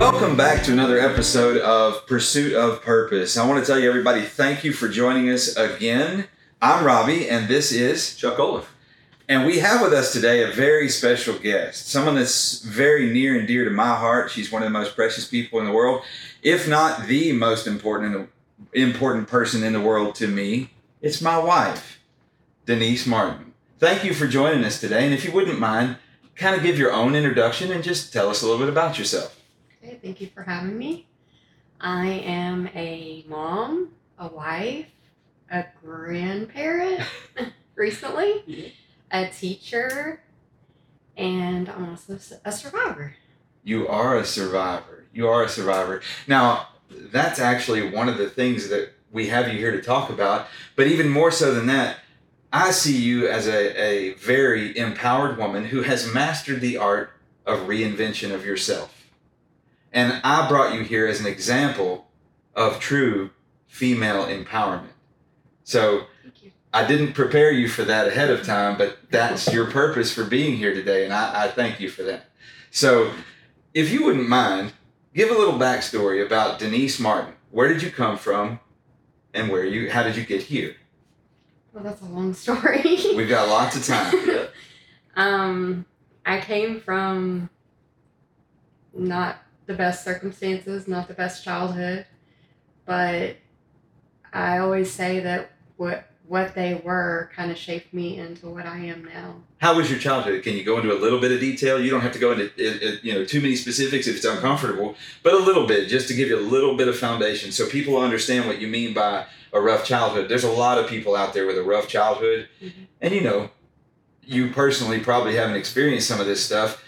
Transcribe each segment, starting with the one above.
Welcome back to another episode of Pursuit of Purpose. I want to tell you, everybody, thank you for joining us again. I'm Robbie, and this is Chuck Olaf. And we have with us today a very special guest, someone that's very near and dear to my heart. She's one of the most precious people in the world, if not the most important important person in the world to me. It's my wife, Denise Martin. Thank you for joining us today. And if you wouldn't mind, kind of give your own introduction and just tell us a little bit about yourself. Okay, thank you for having me. I am a mom, a wife, a grandparent recently, mm-hmm. a teacher, and I'm also a survivor. You are a survivor. You are a survivor. Now, that's actually one of the things that we have you here to talk about. But even more so than that, I see you as a, a very empowered woman who has mastered the art of reinvention of yourself. And I brought you here as an example of true female empowerment. So I didn't prepare you for that ahead of time, but that's your purpose for being here today, and I, I thank you for that. So, if you wouldn't mind, give a little backstory about Denise Martin. Where did you come from, and where you? How did you get here? Well, that's a long story. We've got lots of time. Yeah. um, I came from not the best circumstances, not the best childhood, but I always say that what what they were kind of shaped me into what I am now. How was your childhood? Can you go into a little bit of detail? You don't have to go into you know too many specifics if it's uncomfortable, but a little bit just to give you a little bit of foundation so people understand what you mean by a rough childhood. There's a lot of people out there with a rough childhood, Mhm. and you know, you personally probably haven't experienced some of this stuff.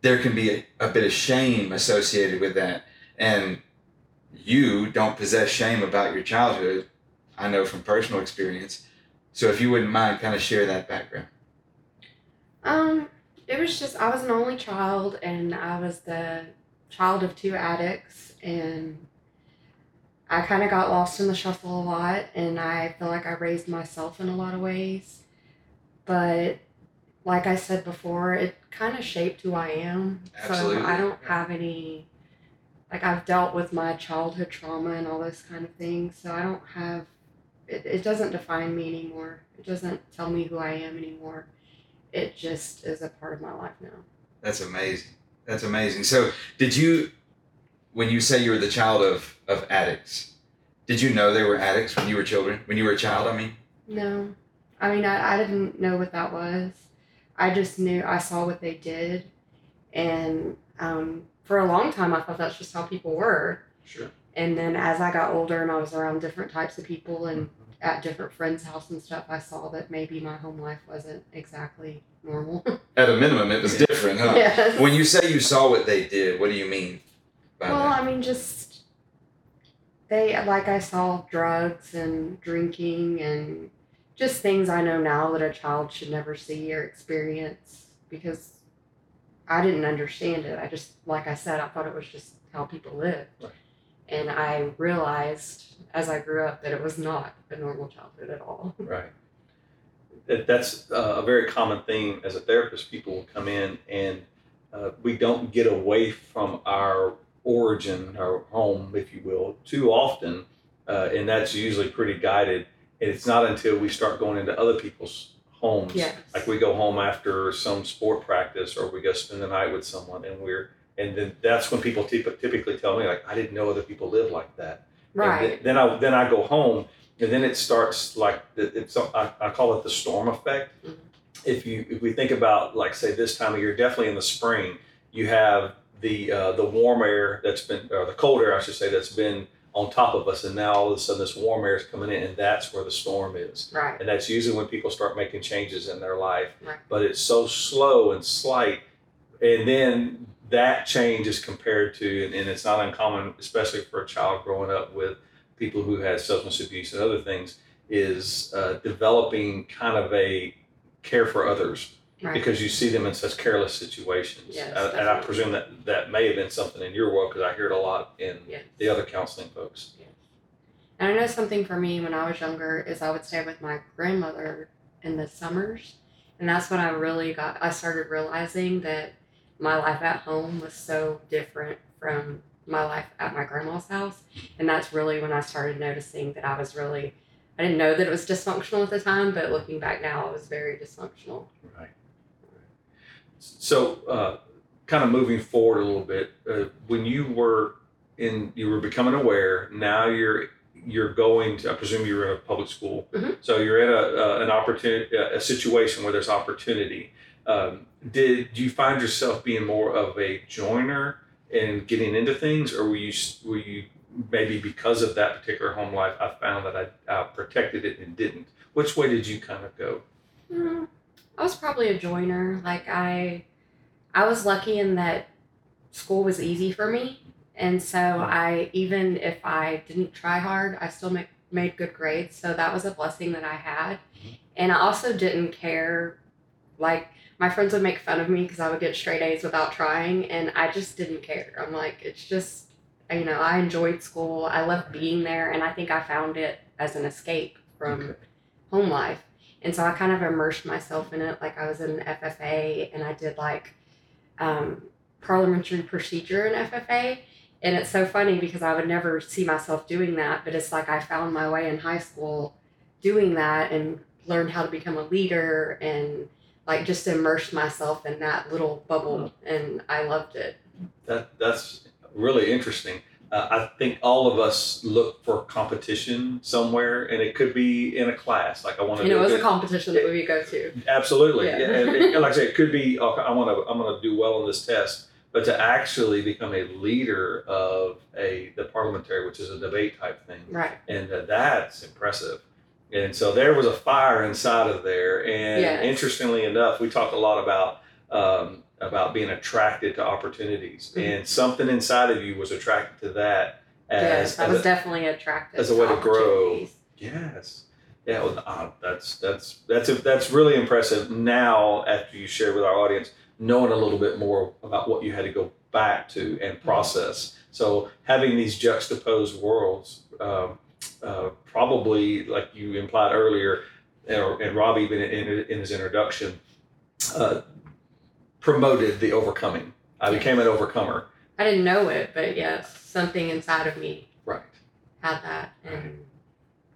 There can be a, a bit of shame associated with that, and you don't possess shame about your childhood. I know from personal experience. So if you wouldn't mind, kind of share that background. Um, it was just I was an only child, and I was the child of two addicts, and I kind of got lost in the shuffle a lot, and I feel like I raised myself in a lot of ways. But like I said before, it kind of shaped who I am. Absolutely. So I don't have any. Like I've dealt with my childhood trauma and all those kind of things, so I don't have. It, it doesn't define me anymore. It doesn't tell me who I am anymore it just is a part of my life now. That's amazing. That's amazing. So, did you, when you say you were the child of of addicts, did you know they were addicts when you were children? When you were a child, I mean. No, I mean, I, I didn't know what that was. I just knew I saw what they did. And um, for a long time, I thought that's just how people were. Sure. And then as I got older and I was around different types of people and at different friends' house and stuff, I saw that maybe my home life wasn't exactly normal. At a minimum, it was different, huh? yes. When you say you saw what they did, what do you mean by Well, that? I mean, just they like I saw drugs and drinking and just things I know now that a child should never see or experience because I didn't understand it. I just, like I said, I thought it was just how people lived. Right. And I realized as I grew up that it was not a normal childhood at all. Right. That, that's uh, a very common theme as a therapist. People will come in and uh, we don't get away from our origin, our home, if you will, too often. Uh, and that's usually pretty guided. And it's not until we start going into other people's homes. Yes. Like we go home after some sport practice or we go spend the night with someone and we're, and then that's when people typ- typically tell me, like, I didn't know other people live like that. Right. th- then I then I go home, and then it starts like it's I, I call it the storm effect. Mhm. If you if we think about like say this time of year, definitely in the spring, you have the uh, the warm air that's been or the cold air I should say that's been on top of us, and now all of a sudden this warm air is coming in, and that's where the storm is. Right. And that's usually when people start making changes in their life. Right. But it's so slow and slight. And then that change is compared to, and, and it's not uncommon, especially for a child growing up with people who had substance abuse and other things, is uh, developing kind of a care for others Right. because you see them in such careless situations. Yes, Uh, and I presume that that may have been something in your world because I hear it a lot in Yes. the other counseling folks. And I know something for me when I was younger is I would stay with my grandmother in the summers. And that's when I really got, I started realizing that my life at home was so different from my life at my grandma's house. And that's really when I started noticing that I was really, I didn't know that it was dysfunctional at the time, but looking back now, it was very dysfunctional. Right. So, uh, kind of moving forward a little bit, uh, when you were in, you were becoming aware. Now you're you're going to. I presume you're in a public school, Mhm. so you're in a uh, an opportunity, a situation where there's opportunity. Um, did you find yourself being more of a joiner and getting into things, or were you were you maybe because of that particular home life? I found that I, I protected it and didn't. Which way did you kind of go? Mm, I was probably a joiner. Like I, I was lucky in that school was easy for me, and so I even if I didn't try hard, I still make, made good grades. So that was a blessing that I had, mm-hmm. and I also didn't care. Like my friends would make fun of me because I would get straight A's without trying, and I just didn't care. I'm like, it's just, you know, I enjoyed school. I loved being there, and I think I found it as an escape from Okay. home life. And so I kind of immersed myself in it. Like I was in FFA and I did like um, parliamentary procedure in FFA. And it's so funny because I would never see myself doing that, but it's like I found my way in high school doing that and learned how to become a leader and like just immersed myself in that little bubble. And I loved it. That that's really interesting. Uh, I think all of us look for competition somewhere, and it could be in a class. Like I want to. And it do was a competition that we go to. Absolutely, Yeah. and, and like I said, it could be. Okay, I want to. I'm going to do well on this test, but to actually become a leader of a the parliamentary, which is a debate type thing, Right. and uh, that's impressive. And so there was a fire inside of there. And Yes. interestingly enough, we talked a lot about um, about being attracted to opportunities, Mhm. and something inside of you was attracted to that as, yes, I as was a- definitely attracted as a way to grow. yes. Yeah, well, uh, that's that's that's that's really impressive. Now, after you share with our audience, knowing a little bit more about what you had to go back to and process. So having these juxtaposed worlds, um, uh, probably like you implied earlier, or, and Rob even in, in his introduction, uh, promoted the overcoming. I became an overcomer. I didn't know it, but yes, something inside of me Right. had that, and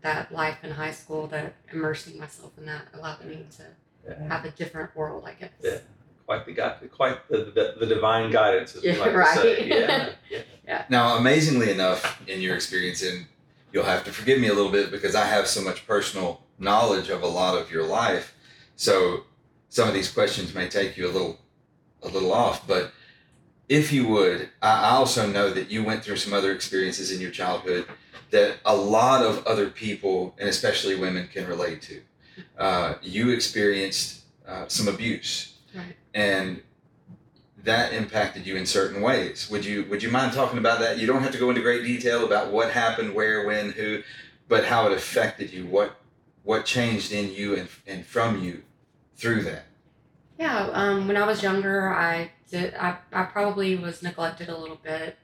that life in high school, that immersing myself in that, allowed me to Yeah. have a different world, I guess. Yeah. Quite the guy, quite the, the, the divine guidance, as we Yeah, like right. to say. Yeah. yeah. Now, amazingly enough, in your experience, and you'll have to forgive me a little bit because I have so much personal knowledge of a lot of your life. So some of these questions may take you a little, a little off. But if you would, I also know that you went through some other experiences in your childhood that a lot of other people, and especially women, can relate to. Uh, you experienced uh, some abuse, Right. and that impacted you in certain ways. Would you would you mind talking about that? You don't have to go into great detail about what happened, where, when, who, but how it affected you. What what changed in you and, and from you through that. Yeah, um, when I was younger, I did. I, I probably was neglected a little bit.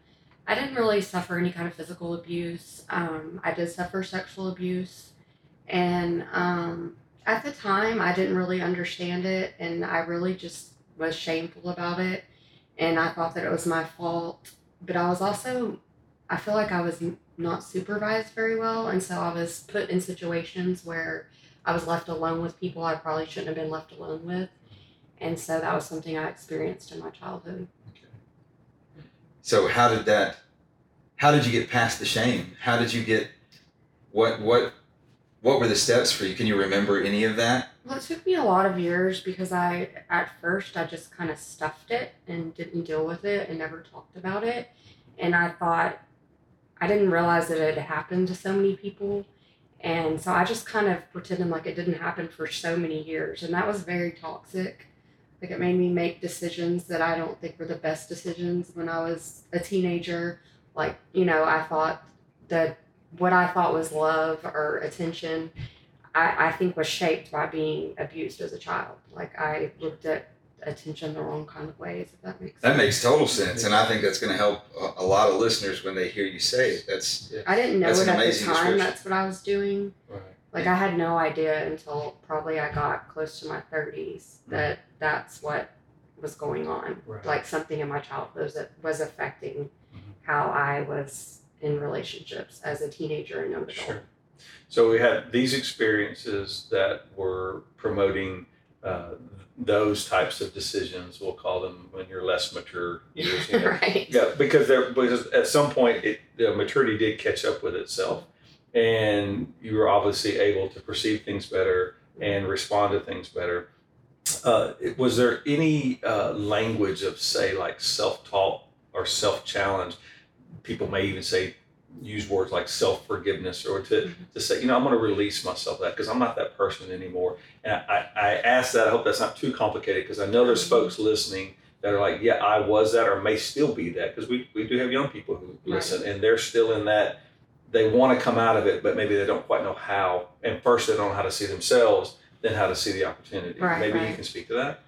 I didn't really suffer any kind of physical abuse. Um, I did suffer sexual abuse, and um, at the time, I didn't really understand it, and I really just was shameful about it, and I thought that it was my fault. But I was also, I feel like I was not supervised very well, and so I was put in situations where I was left alone with people I probably shouldn't have been left alone with. And so that was something I experienced in my childhood. Okay. So how did that? How did you get past the shame? How did you get? What what what were the steps for you? Can you remember any of that? Well, it took me a lot of years because I, at first, I just kind of stuffed it and didn't deal with it and never talked about it. And I thought, I didn't realize that it had happened to so many people. And so I just kind of pretended like it didn't happen for so many years. And that was very toxic. Like it made me make decisions that I don't think were the best decisions when I was a teenager. Like, you know, I thought that what I thought was love or attention I, I think was shaped by being abused as a child. Like I looked at attention the wrong kind of ways, if that makes That makes total sense, and I think that's going to help a, a lot of listeners when they hear you say it. That's I didn't know That's it at the time that's what I was doing. Right. Like I had no idea until probably I got close to my thirties that Mm-hmm. that's what was going on. Right. Like something in my childhood was was affecting how I was in relationships as a teenager and young adult. Sure. So we had these experiences that were promoting uh, those types of decisions. We'll call them when you're less mature years. You know? right. Yeah, because there because at some point it the maturity did catch up with itself, and you were obviously able to perceive things better and respond to things better. Uh, was there any uh, language of say like self talk or self challenge? People may even say use words like self forgiveness or to, Mhm. to say you know I'm going to release myself that because I'm not that person anymore. And I, I ask that. I hope that's not too complicated because I know there's Mhm. folks listening that are like, yeah, I was that or may still be that because we, we do have young people who listen and they're still in that they want to come out of it, but maybe they don't quite know how. And first they don't know how to see themselves, then how to see the opportunity. Right, maybe you can speak to that.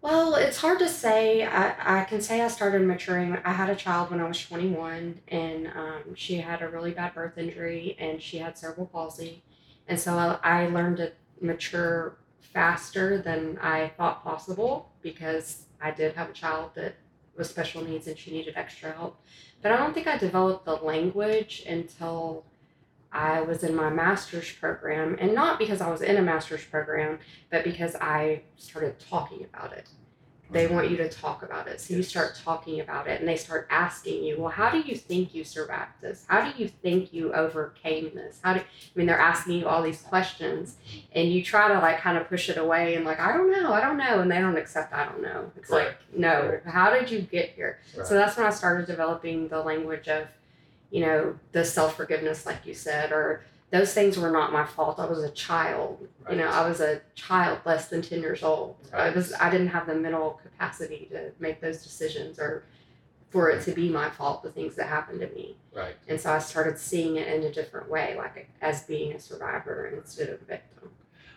Well, it's hard to say. I, I can say I started maturing. I had a child when I was 21, and um, she had a really bad birth injury and she had cerebral palsy. And so I, I learned to mature faster than I thought possible because I did have a child that was special needs and she needed extra help. But I don't think I developed the language until I was in my master's program, and not because I was in a master's program, but because I started talking about it. They mm-hmm. want you to talk about it. So you start talking about it, and they start asking you, Well, how do you think you survived this? How do you think you overcame this? How do I mean, they're asking you all these questions, and you try to like kind of push it away and like, I don't know, I don't know. And they don't accept, I don't know. It's Right. like, no, Right. how did you get here? Right. So that's when I started developing the language of, you know, the self forgiveness, like you said, or those things were not my fault. I was a child. You know, I was a child less than 10 years old. I was I didn't have the mental capacity to make those decisions or for it to be my fault, the things that happened to me. right. And so I started seeing it in a different way, like as being a survivor instead of a victim.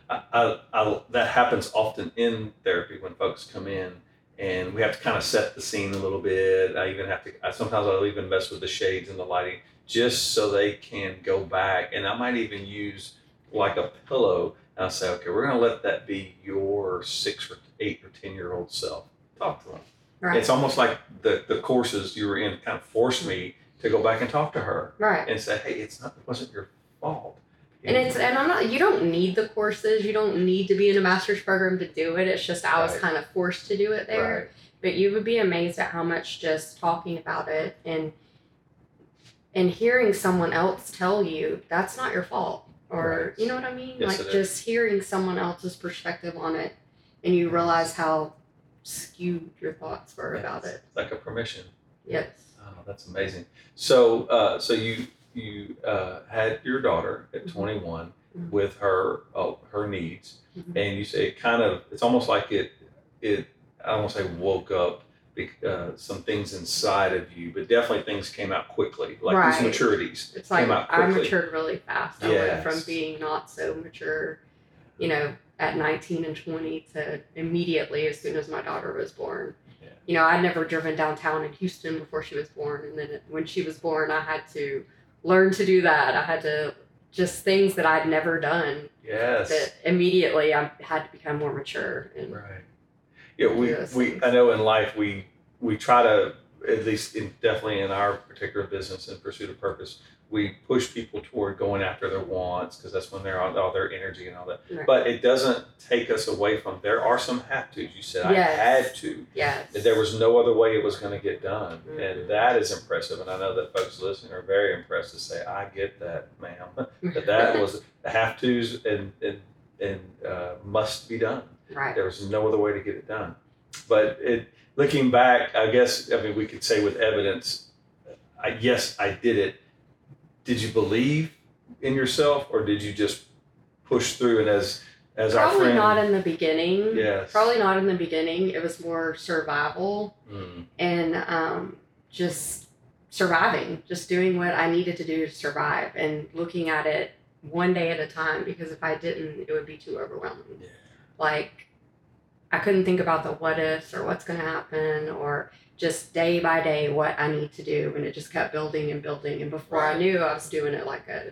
I, I, I, that happens often in therapy when folks come in and we have to kind of set the scene a little bit. I even have to, I, sometimes I'll even mess with the shades and the lighting just so they can go back. And I might even use like a pillow and I'll say, okay, we're going to let that be your six or eight or 10 year old self. Talk to them. Right. It's almost like the, the courses you were in kind of forced me to go back and talk to her right. and say, hey, it's not, it wasn't your fault. And it's and I'm not you don't need the courses. You don't need to be in a master's program to do it. It's just I was Right. kind of forced to do it there. Right. But you would be amazed at how much just talking about it and and hearing someone else tell you that's not your fault. Or Right. you know what I mean? Yes, like it is. just hearing someone else's perspective on it and you realize how skewed your thoughts were about it. like a permission. Yes. Oh, that's amazing. So, uh, so you you uh, had your daughter at Mhm. 21 Mhm. with her uh, her needs, Mhm. and you say it kind of it's almost like it it I don't want to say woke up uh, some things inside of you, but definitely things came out quickly, like Right. these maturities It's like I matured really fast. I went from being not so mature, you know, at 19 and 20 to immediately as soon as my daughter was born. Yeah. You know, I'd never driven downtown in Houston before she was born. And then when she was born, I had to learn to do that. I had to just things that I'd never done Yes. that immediately I had to become more mature. And Right. Yeah, we, Yes. we I know in life we we try to at least in, definitely in our particular business in pursuit of purpose we push people toward going after their wants because that's when they're on all their energy and all that. Right. But it doesn't take us away from there are some have tos. You said Yes. I had to. yes. That there was no other way it was going to get done, Mhm. and that is impressive. And I know that folks listening are very impressed to say, "I get that, ma'am." But that was the have tos and and and uh, must be done. Right. There was no other way to get it done. But it, looking back, I guess I mean we could say with evidence, I, yes, I did it. Did you believe in yourself, or did you just push through? And as as our Probably friend, not in the beginning. yes, Probably not in the beginning. It was more survival. Mm, and um, just surviving, just doing what I needed to do to survive and looking at it one day at a time because if I didn't, it would be too overwhelming. Yeah. Like, I couldn't think about the what ifs or what's going to happen or just day by day what I need to do. And it just kept building and building. And before I knew, I was doing it like a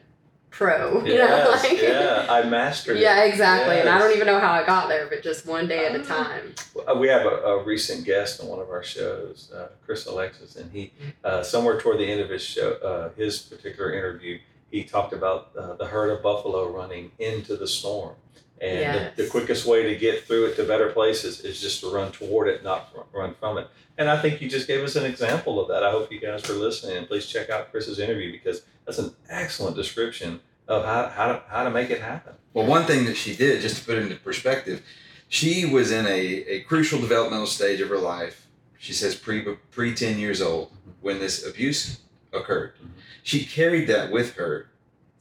pro. You know, like yeah, I mastered it. yeah, exactly. And I don't even know how I got there, but just one day at a Ah. time. Uh, We have a, a recent guest on one of our shows, uh, Chris Alexis, and he uh, somewhere toward the end of his show, uh, his particular interview, he talked about uh, the herd of buffalo running into the storm, and Yes. the, the quickest way to get through it to better places is just to run toward it, not fr- run from it. And I think you just gave us an example of that. I hope you guys were listening, and please check out Chris's interview because that's an excellent description of how, how to how to make it happen. Well, one thing that she did, just to put it into perspective, she was in a, a crucial developmental stage of her life. She says pre pre ten years old when this abuse occurred. Mhm. She carried that with her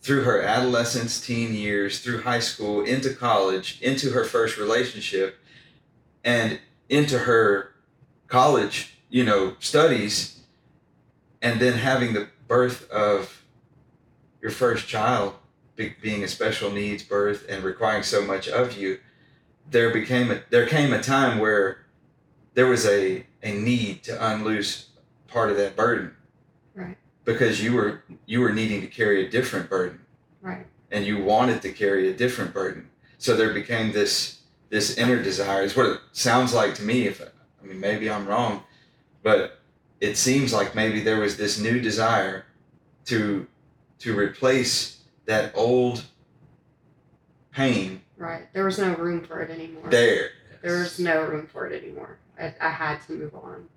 through her adolescence, teen years, through high school, into college, into her first relationship, and into her college, you know, studies, and then having the birth of your first child be, being a special needs birth and requiring so much of you, there became a there came a time where there was a a need to unloose part of that burden. Because you were you were needing to carry a different burden Right. and you wanted to carry a different burden. So there became this this inner desire. Is what it sounds like to me. If I mean maybe I'm wrong, but it seems like maybe there was this new desire to to replace that old pain Right. There was no room for it anymore. there. there was no room for it anymore. I, I had to move on.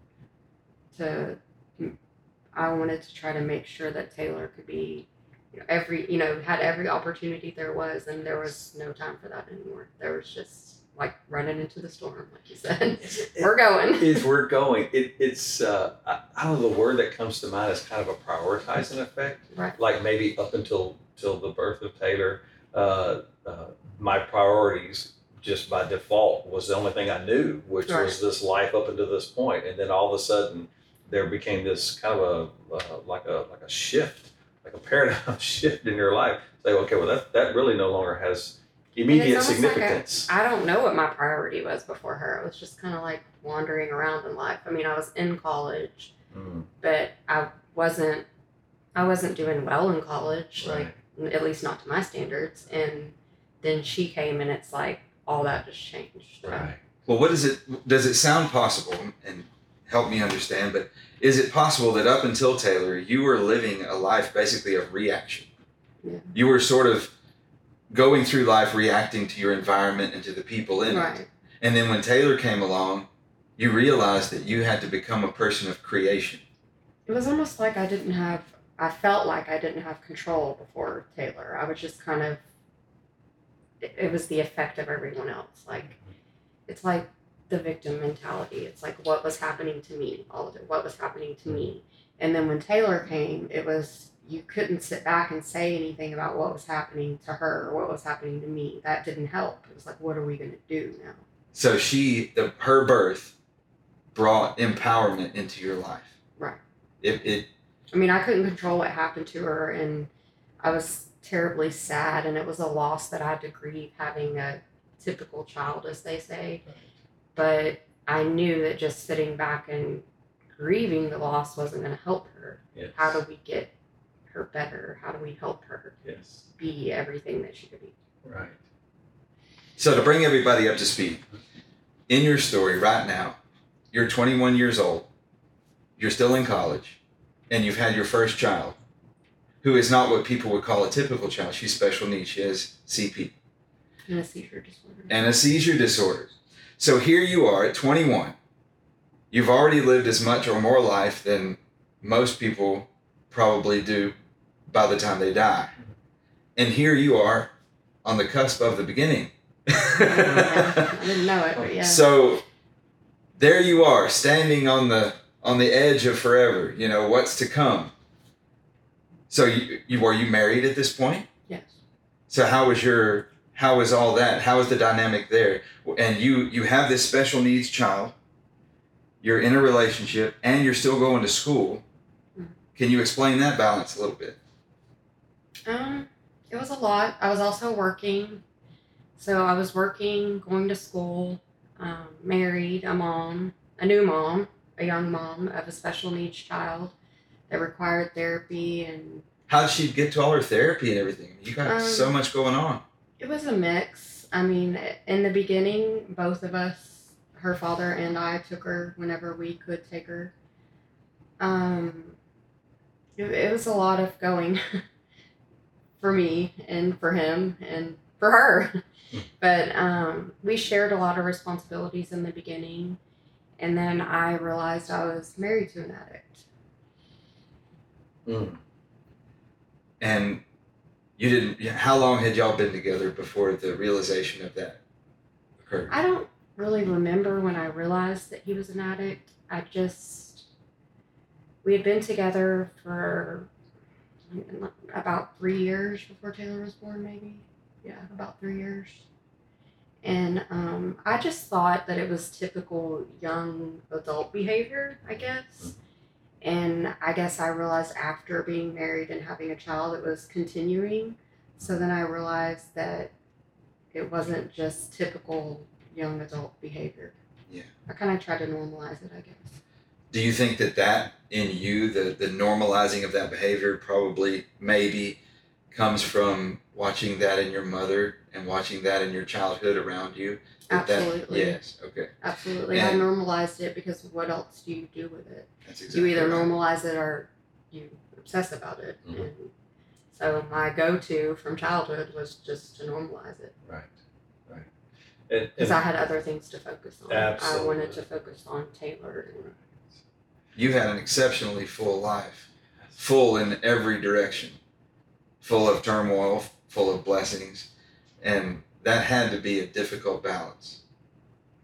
To, I wanted to try to make sure that Taylor could be, you know, every, you know, had every opportunity there was, and there was no time for that anymore. There was just like running into the storm, like you said. We're going. is we're going. It, it's uh, I, I don't know the word that comes to mind is kind of a prioritizing effect. Right. Like maybe up until till the birth of Taylor, uh, uh, my priorities just by default was the only thing I knew, which Right. was this life up until this point, and then all of a sudden there became this kind of a uh, like a like a shift, like a paradigm shift in your life. Say, okay, well that that really no longer has immediate almost like a- significance. I don't know what my priority was before her. It was just kind of like wandering around in life. I mean, I was in college, Mm, but I wasn't, I wasn't doing well in college. right. Like at least not to my standards. And then she came, and it's like all that just changed. Right. Well, what is it? Does it sound possible? And help me understand. But is it possible that up until Taylor, you were living a life basically of reaction? Yeah. You were sort of going through life reacting to your environment and to the people in it. And then when Taylor came along, you realized that you had to become a person of creation. It was almost like I didn't have. I felt like I didn't have control before Taylor. I was just kind of. It, it was the effect of everyone else. Like, it's like the victim mentality. It's like what was happening to me, all of it. What was happening to me, and then when Taylor came, it was you couldn't sit back and say anything about what was happening to her or what was happening to me. That didn't help. It was like, what are we gonna do now? So she, the, her birth, brought empowerment into your life. Right. It, it I mean, I couldn't control what happened to her, and I was terribly sad, and it was a loss that I had to grieve having a typical child, as they say. But I knew that just sitting back and grieving the loss wasn't going to help her. Yes. How do we get her better? How do we help her Yes. be everything that she could be? Right. So to bring everybody up to speed, in your story right now, you're 21 years old, you're still in college, and you've had your first child, who is not what people would call a typical child. She's special needs. She has CP And a seizure disorder. and a seizure disorder. So here you are at 21. You've already lived as much or more life than most people probably do by the time they die. And here you are on the cusp of the beginning. I didn't know it, but yeah. So there you are, standing on the on the edge of forever. You know what's to come. So you, you were you married at this point? yes. So how was your how was all that? How is the dynamic there? And you you have this special needs child. You're in a relationship and you're still going to school. Can you explain that balance a little bit? Um, it was a lot. I was also working. So I was working, going to school, um, married, a mom, a new mom, a young mom of a special needs child that required therapy and how did she get to all her therapy and everything? You got Um, so much going on. It was a mix. I mean, in the beginning, both of us, her father and I, took her whenever we could take her. Um, it, it was a lot of going for me and for him and for her. but um, we shared a lot of responsibilities in the beginning. And then I realized I was married to an addict. Mm. And you didn't. How long had y'all been together before the realization of that occurred? I don't really remember when I realized that he was an addict. I just we had been together for about three years before Taylor was born, maybe. Yeah, about three years. And um, I just thought that it was typical young adult behavior, I guess. And I guess I realized after being married and having a child, it was continuing. So then I realized that it wasn't just typical young adult behavior. Yeah. I kind of tried to normalize it, I guess. Do you think that that in you, the the normalizing of that behavior, probably maybe comes from watching that in your mother and watching that in your childhood around you? That that- yes. Okay. Absolutely. I normalized it because what else do you do with it? That's exactly. You either right. normalize it or you obsess about it. Mhm. And so my go to from childhood was just to normalize it Right. Right. Because I had other things to focus on. Absolutely. I wanted to focus on Taylor. And, You had an exceptionally full life, full in every direction, full of turmoil, full of blessings, and that had to be a difficult balance.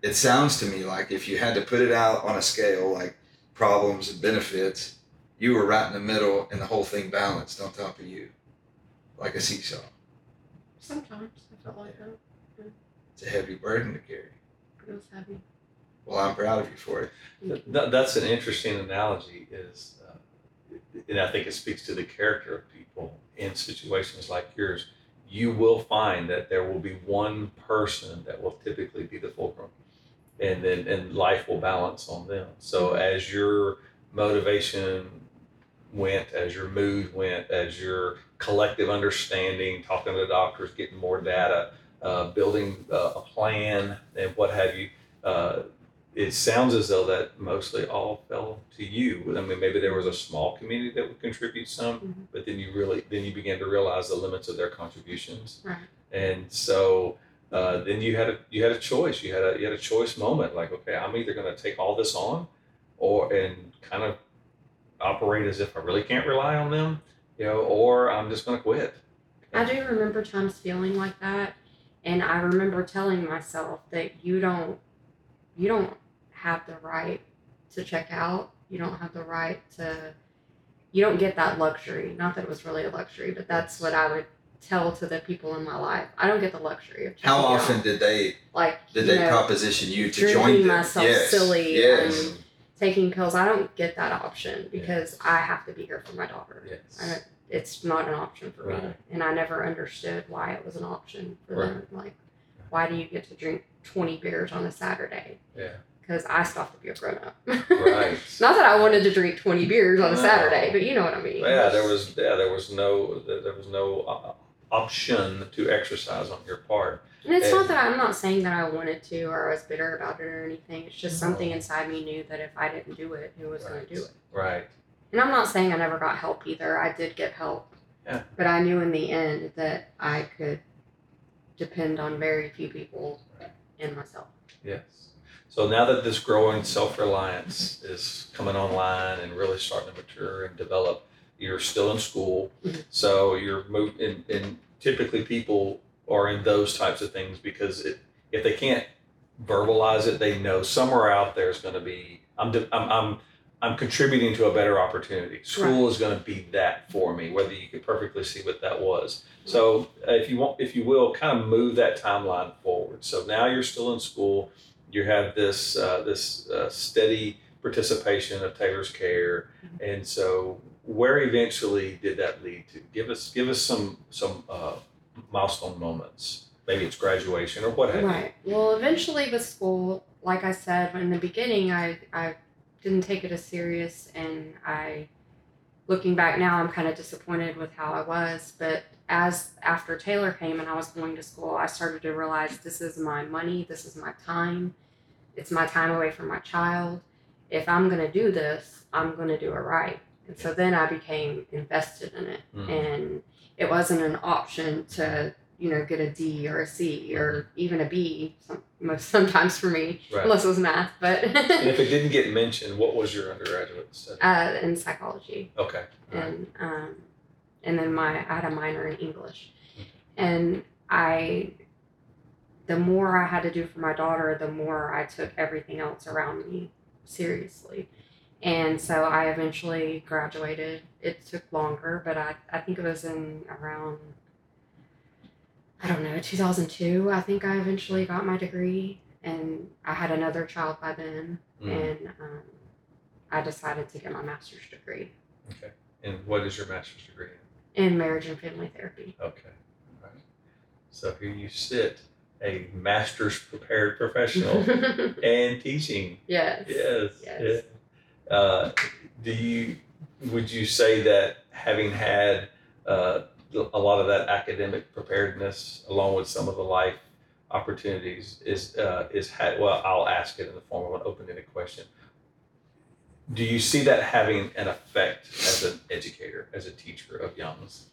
It sounds to me like if you had to put it out on a scale, like problems and benefits, you were right in the middle, and the whole thing balanced on top of you, like a seesaw. sometimes I felt like that. It's a heavy burden to carry. It was heavy. Well, I'm proud of you for it. Th- th- that's an interesting analogy is uh, and i think it speaks to the character of people in situations like yours you will find that there will be one person that will typically be the fulcrum. And then and life will balance on them. So as your motivation went as your mood went as your collective understanding talking to doctors getting more data uh, building uh, a plan and what have you uh, it sounds as though that mostly all fell to you. I mean, maybe there was a small community that would contribute some, Mhm. but then you really then you began to realize the limits of their contributions, Right. and so uh, then you had a you had a choice. You had a you had a choice moment. Like, okay, I'm either going to take all this on, or and kind of operate as if I really can't rely on them, you know, or I'm just going to quit. I do remember times feeling like that, and I remember telling myself that you don't, you don't have the right to check out. You don't have the right to, you don't get that luxury. Not that it was really a luxury, but that's what I would tell to the people in my life. I don't get the luxury of checking How often out. did they like did they know, proposition you to join them? myself yes. silly Yes. and taking pills? I don't get that option because I have to be here for my daughter. Yes. It's not an option for me. And I never understood why it was an option for Right. them. Like, why do you get to drink 20 beers on a Saturday? Yeah. Because I stopped to be a grown up. Right. not that I wanted to drink 20 beers on a Saturday, but you know what I mean. Yeah, there was yeah there was no there was no uh, option to exercise on your part. And it's and- not that I'm not saying that I wanted to or I was bitter about it or anything. It's just No. something inside me knew that if I didn't do it, who was going to do it? Right. And I'm not saying I never got help either. I did get help. Yeah. But I knew in the end that I could depend on very few people and myself. Yes. So now that this growing self reliance is coming online and really starting to mature and develop, you're still in school. Mhm. So you're moving, and, and typically people are in those types of things because it, if they can't verbalize it, they know somewhere out there is going to be, I'm, de- I'm, I'm, I'm contributing to a better opportunity. School is going to be that for me, whether you could perfectly see what that was. So uh, if you want, if you will, kind of move that timeline forward. So now you're still in school. You have this uh, this uh, steady participation of Taylor's care, and so where eventually did that lead to? Give us give us some some uh, milestone moments. Maybe it's graduation or what have you. Right. Well, eventually with school, like I said in the beginning, I, I didn't take it as serious and I looking back now, I'm kind of disappointed with how I was. But as after Taylor came and I was going to school, I started to realize this is my money, this is my time, it's my time away from my child. If I'm going to do this, I'm going to do it right. And so then I became invested in it. Mhm. And it wasn't an option to, you know, get a D or a C or even a B, some, most sometimes for me, Right. unless it was math, but And if it didn't get mentioned, what was your undergraduate study? uh, in psychology. Okay. All right. and um, and then my I had a minor in English, and I, the more I had to do for my daughter, the more I took everything else around me seriously, and so I eventually graduated. It took longer, but I I think it was in around. I don't know, 2002. I think I eventually got my degree, and I had another child by then, Mm. and um, I decided to get my master's degree Okay. And what is your master's degree in marriage and family therapy. Okay. All right. So here you sit, a master's prepared professional and teaching. yes. Yes. Yes. Yeah. Uh, do you would you say that having had uh, a lot of that academic preparedness along with some of the life opportunities is uh, is had well I'll ask it in the form of an open-ended question. Do you see that having an effect as an educator, as a teacher of youngs?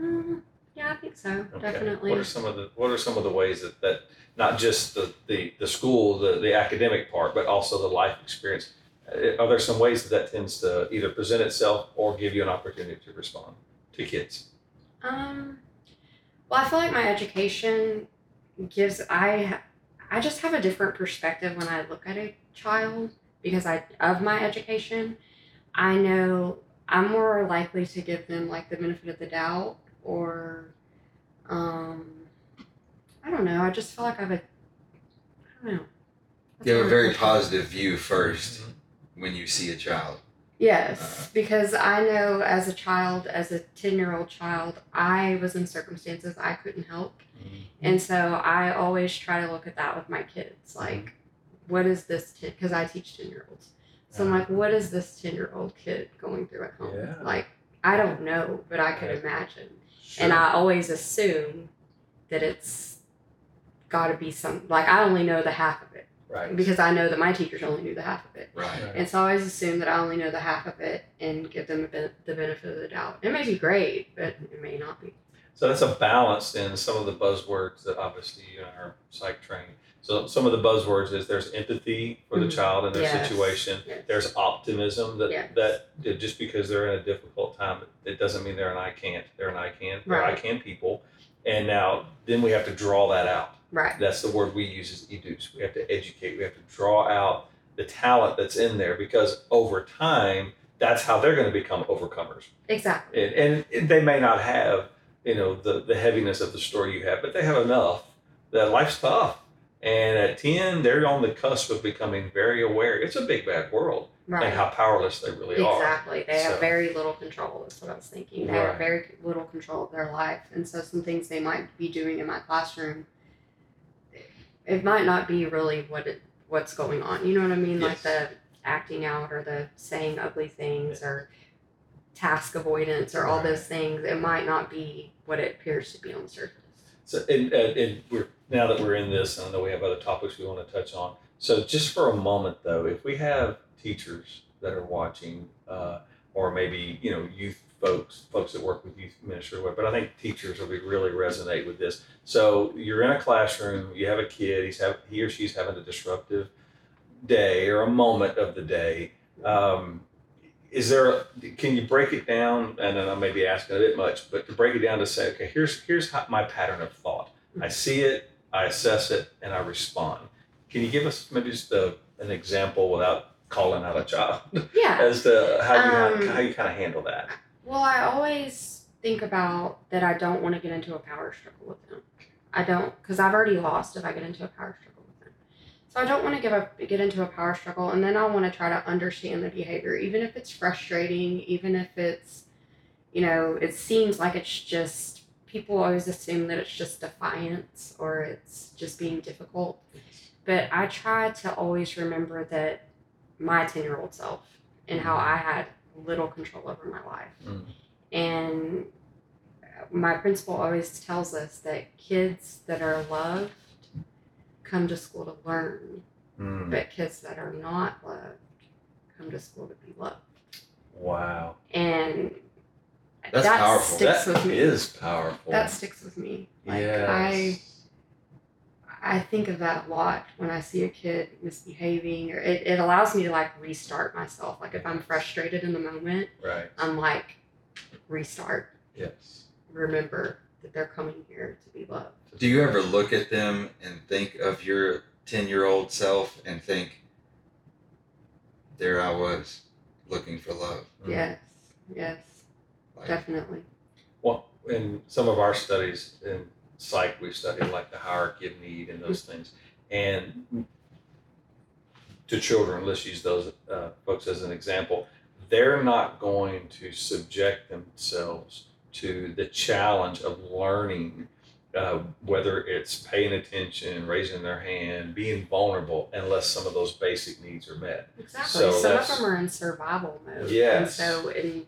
Mm, yeah, I think so. Okay. Definitely. What are some of the What are some of the ways that that not just the the, the school, the the academic part, but also the life experience? uh, Are there some ways that that tends to either present itself or give you an opportunity to respond to kids? Um, well, I feel like my education gives I I just have a different perspective when I look at a child because I of my education. I know I'm more likely to give them like the benefit of the doubt or um I don't know. I just feel like I have a I don't know. That's You have a very positive view first when you see a child. Yes, Uh, because I know as a child, as a 10 year old child, I was in circumstances I couldn't help. And so I always try to look at that with my kids. Like, what is this 10? Because I teach 10 year olds. So I'm ah. like, what is this 10 year old kid going through at home? Yeah. Like, I don't know, but I could imagine. Sure. And I always assume that it's got to be some, like, I only know the half of it right. because I know that my teachers only knew the half of it. Right. Right. And so I always assume that I only know the half of it and give them a ben- the benefit of the doubt. It may be great, but it may not be. So that's a balance in some of the buzzwords that obviously you and I are psych trained. So some of the buzzwords is there's empathy for the Mhm. child and their Yes. situation. Yes. There's optimism that Yes. that that just because they're in a difficult time, it doesn't mean they're an I can't. They're an I can. They're I can people. And now then we have to draw that out. Right. That's the word we use is educe. We have to educate. We have to draw out the talent that's in there because over time, that's how they're going to become overcomers Exactly. and, and they may not have you know the, the heaviness of the story you have but they have enough that life's tough and at 10 they're on the cusp of becoming very aware it's a big bad world Right. and how powerless they really are Exactly. They have very little control, is what I was thinking. They Right. have very little control of their life. And so some things they might be doing in my classroom, it might not be really what it what's going on. You know what I mean? Like the acting out or the saying ugly things or task avoidance or all Right. those things. It might not be what it appears to be on the surface. so and, and, and we're now that we're in this and i know we have other topics we want to touch on. So just for a moment though if we have teachers that are watching uh, or maybe you know youth folks folks that work with youth ministry but i think teachers will be really resonate with this. So you're in a classroom you have a kid he's have he or she's having a disruptive day or a moment of the day. Um, is there can you break it down and then i may be asking a bit much but to break it down to say okay here's here's how, my pattern of thought. I see it i assess it and i respond can you give us maybe just a, an example without calling out a child Yeah. as to how you Um, how you kind of handle that Well, I always think about that I don't want to get into a power struggle with them. I don't, because I've already lost if I get into a power struggle with them. So I don't want to give up, get into a power struggle, and then I want to try to understand the behavior, even if it's frustrating, even if it's, you know, it seems like it's just people always assume that it's just defiance or it's just being difficult. But I try to always remember that my 10 year old self and how I had little control over my life. Mm. And my principal always tells us that kids that are loved come to school to learn, Mm. but kids that are not loved come to school to be loved. Wow. And That's that powerful. sticks That with me. is powerful. that sticks with me. Like yes. I I think of that a lot when I see a kid misbehaving or it, it allows me to like restart myself. Like if I'm frustrated in the moment, right. I'm like restart. Yes. Remember that they're coming here to be loved. Do you ever look at them and think of your 10 year old self and think, there I was looking for love? Yes. Yes. Like, Definitely. Well, in some of our studies in psych, we've studied like the hierarchy of need and those things. And to children, let's use those uh, folks as an example, they're not going to subject themselves to the challenge of learning, uh, whether it's paying attention, raising their hand, being vulnerable, unless some of those basic needs are met. Exactly. So Some of them are in survival mode. And Yes. so in,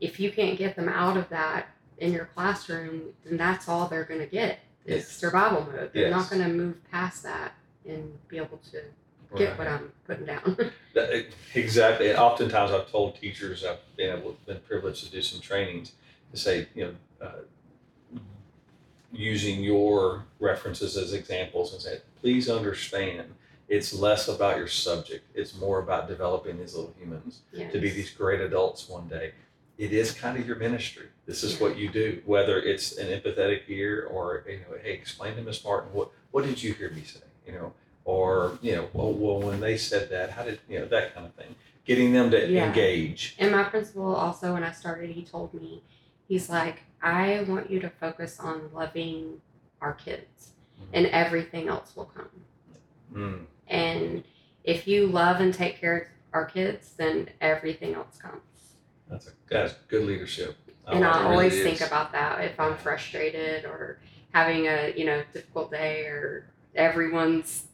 if you can't get them out of that in your classroom, then that's all they're going to get is Yes. survival mode. They're Yes. not going to move past that and be able to get Right. what I'm putting down. Exactly. And oftentimes I've told teachers, I've been able, been privileged to do some trainings to say, you know, uh, using your references as examples and say, please understand it's less about your subject. It's more about developing these little humans yes. to be these great adults one day. It is kind of your ministry. This is what you do, whether it's an empathetic ear or, you know, hey, explain to Miss Martin, what, what did you hear me say? You know, or, you know, well, well, when they said that, how did, you know, that kind of thing. Getting them to Yeah. engage. And my principal also, when I started, he told me, he's like, I want you to focus on loving our kids, and everything else will come. Mm, And if you love and take care of our kids, then everything else comes. That's a, that's good leadership. and I it. really always is. think about that if I'm frustrated or having a you know difficult day or everyone's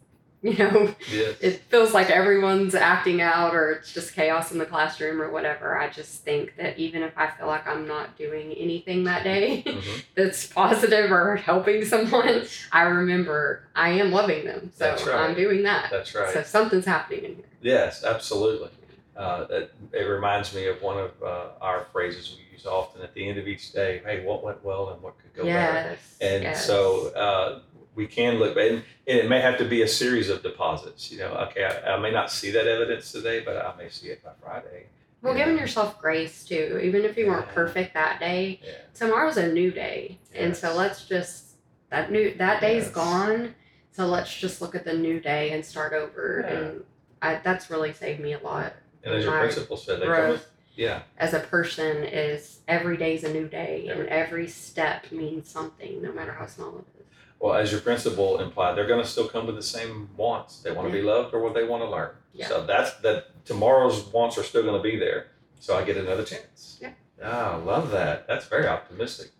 you know Yes. it feels like everyone's acting out or it's just chaos in the classroom or whatever. I just think that even if I feel like I'm not doing anything that day Mhm. that's positive or helping someone, I remember I am loving them. So right. I'm doing that. That's right. So something's happening in here. Yes, absolutely. Uh, it, it reminds me of one of uh, our phrases we use often at the end of each day. Hey, what went well and what could go better? And yes. so uh, we can look, and, and it may have to be a series of deposits. You know, okay, I, I may not see that evidence today, but I may see it by Friday. well, Yeah. giving yourself grace too, even if you weren't Yeah. perfect that day, Yeah. tomorrow's a new day and so let's just that new that day's Yes. gone so let's just look at the new day and start over and I, that's really saved me a lot And as your My principal said, they come growth with, yeah, as a person is every day's a new day and Every- every step means something no matter how small it is well, as your principal implied, they're going to still come with the same wants. They want to be loved or what they want to learn. Yeah. So that's that. Tomorrow's wants are still going to be there. So I get another chance. Yeah. Ah, love that. That's very optimistic.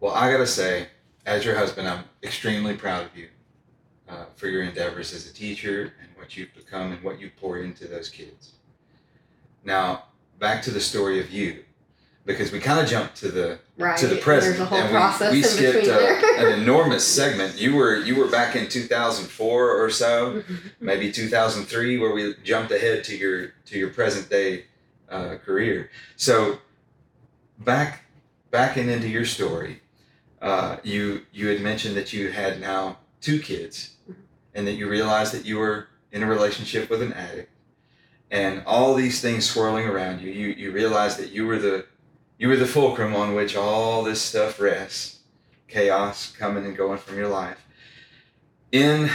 Well, I gotta say, as your husband, I'm extremely proud of you uh, for your endeavors as a teacher and what you've become and what you've poured into those kids. Now, back to the story of you, because we kind of jumped to the right to the present, there's a whole and process we, we skipped uh, an enormous segment. You were you were back in 2004 or so, maybe 2003, where we jumped ahead to your to your present day uh, career. So back backing into your story, uh, you you had mentioned that you had now two kids, and that you realized that you were in a relationship with an addict, and all these things swirling around you. You you realized that you were the you were the fulcrum on which all this stuff rests, chaos coming and going from your life. In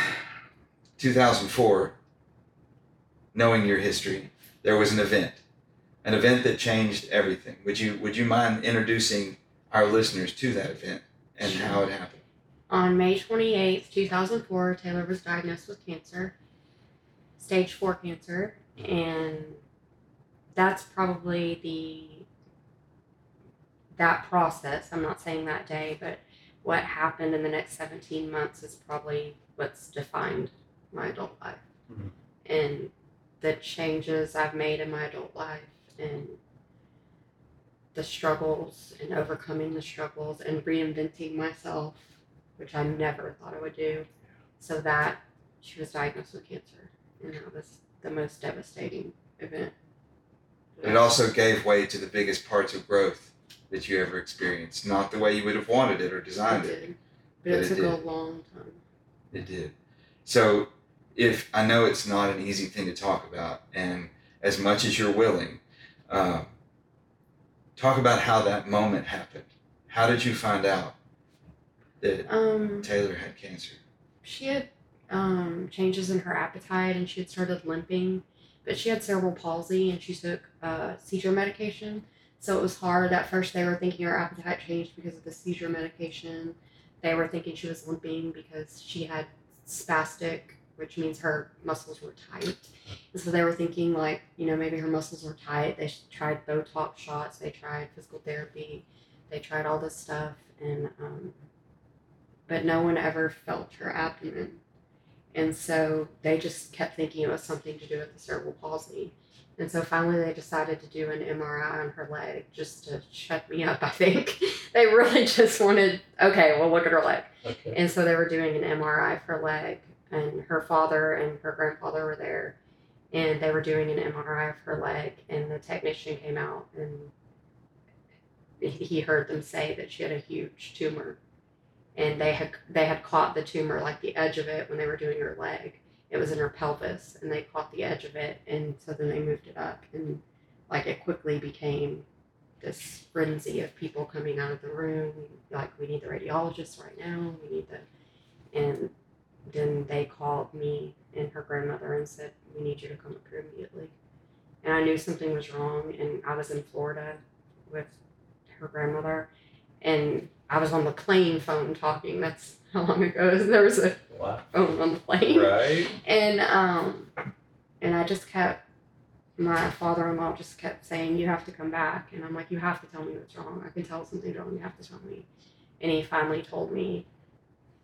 2004, knowing your history, there was an event, an event that changed everything. Would you would you mind introducing our listeners to that event and Sure. how it happened? On May 28th, 2004, Taylor was diagnosed with cancer, stage four cancer, and that's probably the that process. I'm not saying that day, but what happened in the next 17 months is probably what's defined my adult life Mhm. and the changes I've made in my adult life and the struggles and overcoming the struggles and reinventing myself, which I never thought I would do. So that she was diagnosed with cancer, and that was the most devastating event. It also gave way to the biggest parts of growth that you ever experienced. Not the way you would have wanted it or designed It it. did. But, But it it took a long time. It did. So, if I know it's not an easy thing to talk about, and as much as you're willing, uh, talk about how that moment happened. How did you find out that Um, Taylor had cancer? she had um, changes in her appetite and she had started limping, but she had cerebral palsy and she took uh, seizure medication. So it was hard. At first, they were thinking her appetite changed because of the seizure medication. They were thinking she was limping because she had spastic, which means her muscles were tight. And so they were thinking, like, you know, maybe her muscles were tight. They tried Botox shots, they tried physical therapy, they tried all this stuff. And, um, but no one ever felt her abdomen. And so they just kept thinking it was something to do with the cerebral palsy. And so finally they decided to do an MRI on her leg just to shut me up, I think. they really just wanted, okay, well, look at her leg. Okay. And so they were doing an MRI of her leg, and her father and her grandfather were there, and they were doing an MRI of her leg, and the technician came out and he heard them say that she had a huge tumor, and they had they had caught the tumor like the edge of it when they were doing her leg. It was in her pelvis, and they caught the edge of it, and so then they moved it up, and like it quickly became this frenzy of people coming out of the room. Like, we need the radiologist right now. We need the, and then they called me and her grandmother and said, "We need you to come up here immediately." And I knew something was wrong, and I was in Florida with her grandmother, and I was on the plane phone talking. That's how long ago there was a Wow. phone on the plane. Right. and um and i just kept my father-in-law just kept saying you have to come back. And i'm like you have to tell me what's wrong. I can tell something's wrong. You have to tell me. And he finally told me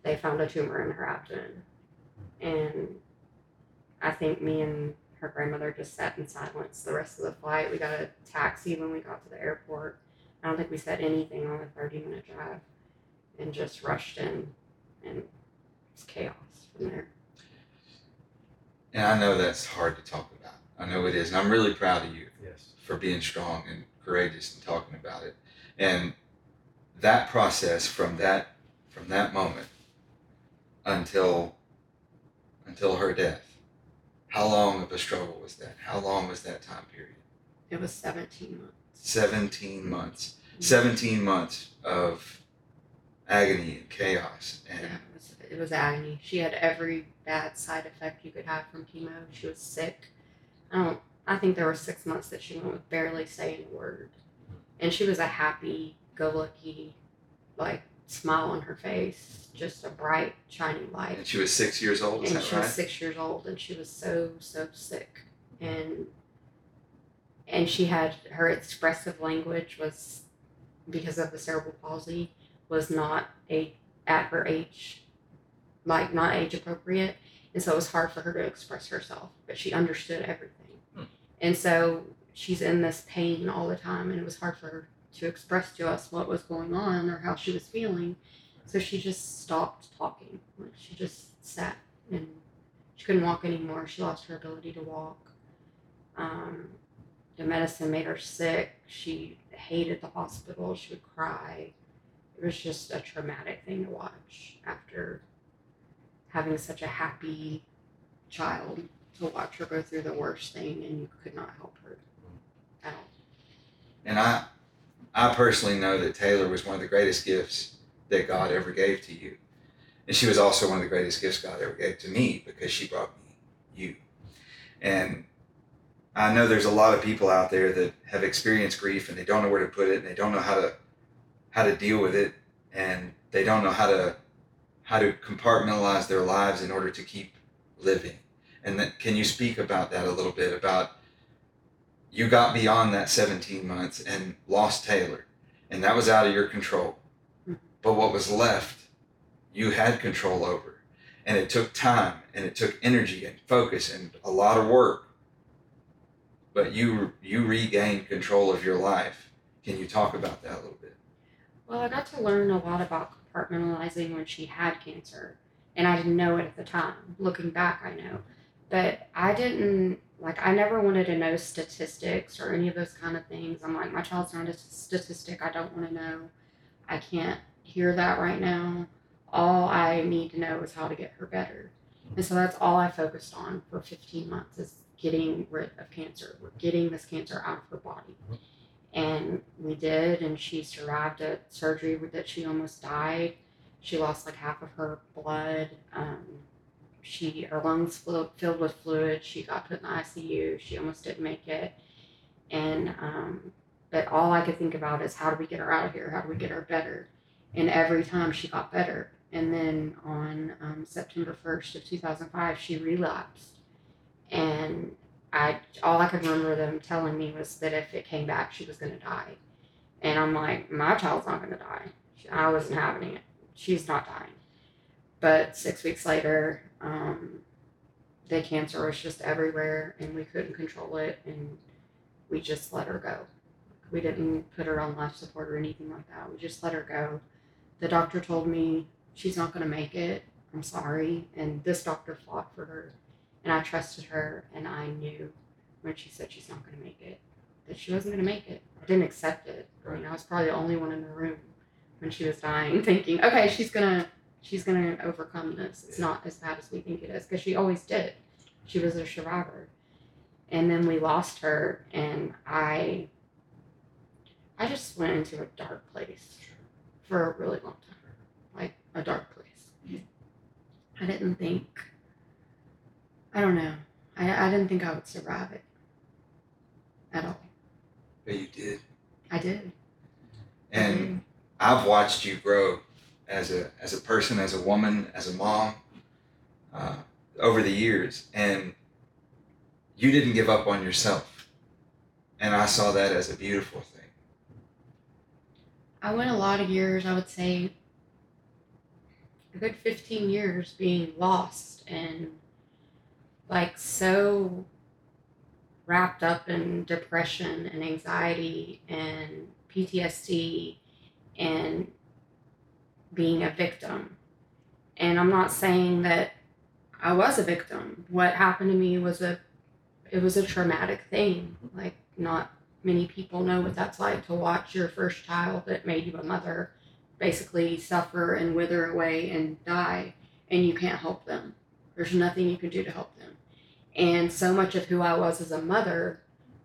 they found a tumor in her abdomen. And i think me and her grandmother just sat in silence the rest of the flight. We got a taxi when we got to the airport i don't think we said anything on the 30 minute drive and just rushed in and it was chaos from there And I know that's hard to talk about. I know it is, and I'm really proud of you Yes. for being strong and courageous and talking about it. And that process from that from that moment until until her death, how long of a struggle was that? How long was that time period? It was 17 months. 17 months. 17 months of agony and chaos and Yeah, it was, it was agony. She had every bad side effect you could have from chemo. She was sick. I don't. I think there were six months that she went with barely saying a word, and she was a happy-go-lucky, like smile on her face, just a bright, shining light. and she was six years old, and she right? was six years old and she was so so sick and and she had her expressive language was because of the cerebral palsy was not a at her age like not age appropriate and so it was hard for her to express herself but she understood everything Hmm. and so she's in this pain all the time and it was hard for her to express to us what was going on or how she was feeling so she just stopped talking. Like she just sat and she couldn't walk anymore. She lost her ability to walk. Um, the medicine made her sick. She hated the hospital. She would cry. It was just a traumatic thing to watch after having such a happy child to watch her go through the worst thing and you could not help her at all. And I, I personally know that Taylor was one of the greatest gifts that God ever gave to you. And she was also one of the greatest gifts God ever gave to me because she brought me you. And I know there's a lot of people out there that have experienced grief and they don't know where to put it and they don't know how to how to deal with it and they don't know how to how to compartmentalize their lives in order to keep living. And that, can you speak about that a little bit about you got beyond that 17 months and lost Taylor, and that was out of your control. But what was left, you had control over. And it took time and it took energy and focus and a lot of work. But you you regained control of your life Can you talk about that a little bit? Well, I got to learn a lot about compartmentalizing when she had cancer, and I didn't know it at the time. Looking back, I know. But I didn't, like, I never wanted to know statistics or any of those kind of things. I'm like, my child's not a statistic. I don't want to know. I can't hear that right now. All I need to know is how to get her better. And so that's all I focused on for 15 months is getting rid of cancer. We're getting this cancer out of her body. And we did, and she survived a surgery that she almost died. She lost like half of her blood. Um, she her lungs filled, filled with fluid. She got put in the ICU. She almost didn't make it. And um, but all I could think about is how do we get her out of here? How do we get her better? And every time she got better. And then on um, September 1st of 2005, she relapsed. And I all I could remember them telling me was that if it came back, she was to die. And I'm like, my child's not to die. I wasn't having it. She's not dying. But six weeks later, um, the cancer was just everywhere, and we couldn't control it, and we just let her go. We didn't put her on life support or anything like that. We just let her go. The doctor told me she's not to make it. I'm sorry. And this doctor fought for her and I trusted her, and I knew when she said she's not going to make it that she wasn't going to make it. I didn't accept it. I mean, I was probably the only one in the room when she was dying, thinking, okay, she's gonna she's gonna overcome this. It's not as bad as we think it is, because she always did. She was a survivor, and then we lost her, and I I just went into a dark place for a really long time, like a dark place. I didn't think I don't know. I, I didn't think I would survive it at all. But you did. I did. And I've watched you grow as a as a person, as a woman, as a mom, uh, over the years, and you didn't give up on yourself, and I saw that as a beautiful thing. I went a lot of years. I would say a good fifteen years being lost and like so wrapped up in depression and anxiety and PTSD and being a victim. And I'm not saying that I was a victim. What happened to me was a it was a traumatic thing. Like not many people know what that's like to watch your first child that made you a mother basically suffer and wither away and die and you can't help them. There's nothing you can do to help them. And so much of who I was as a mother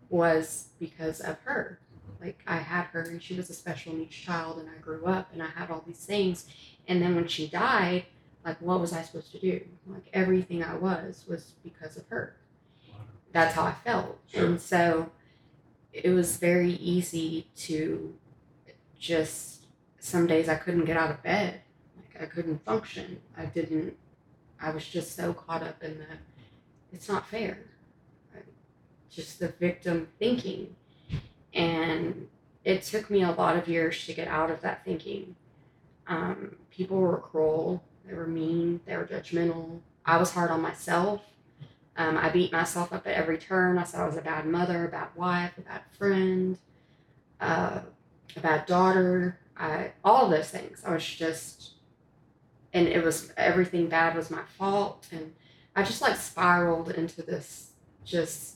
was because of her. Like I had her and she was a special needs child and I grew up and I had all these things. And then when she died, like what was I supposed to do? Like everything I was was because of her. That's how I felt. Sure. And so it was very easy to just some days I couldn't get out of bed. Like I couldn't function. I didn't I was just so caught up in the it's not fair. Just the victim thinking. And it took me a lot of years to get out of that thinking. Um, people were cruel, they were mean, they were judgmental. I was hard on myself. Um, I beat myself up at every turn. I said I was a bad mother, a bad wife, a bad friend, uh, a bad daughter. I, all those things. I was just, and it was everything bad was my fault. And I just like spiraled into this just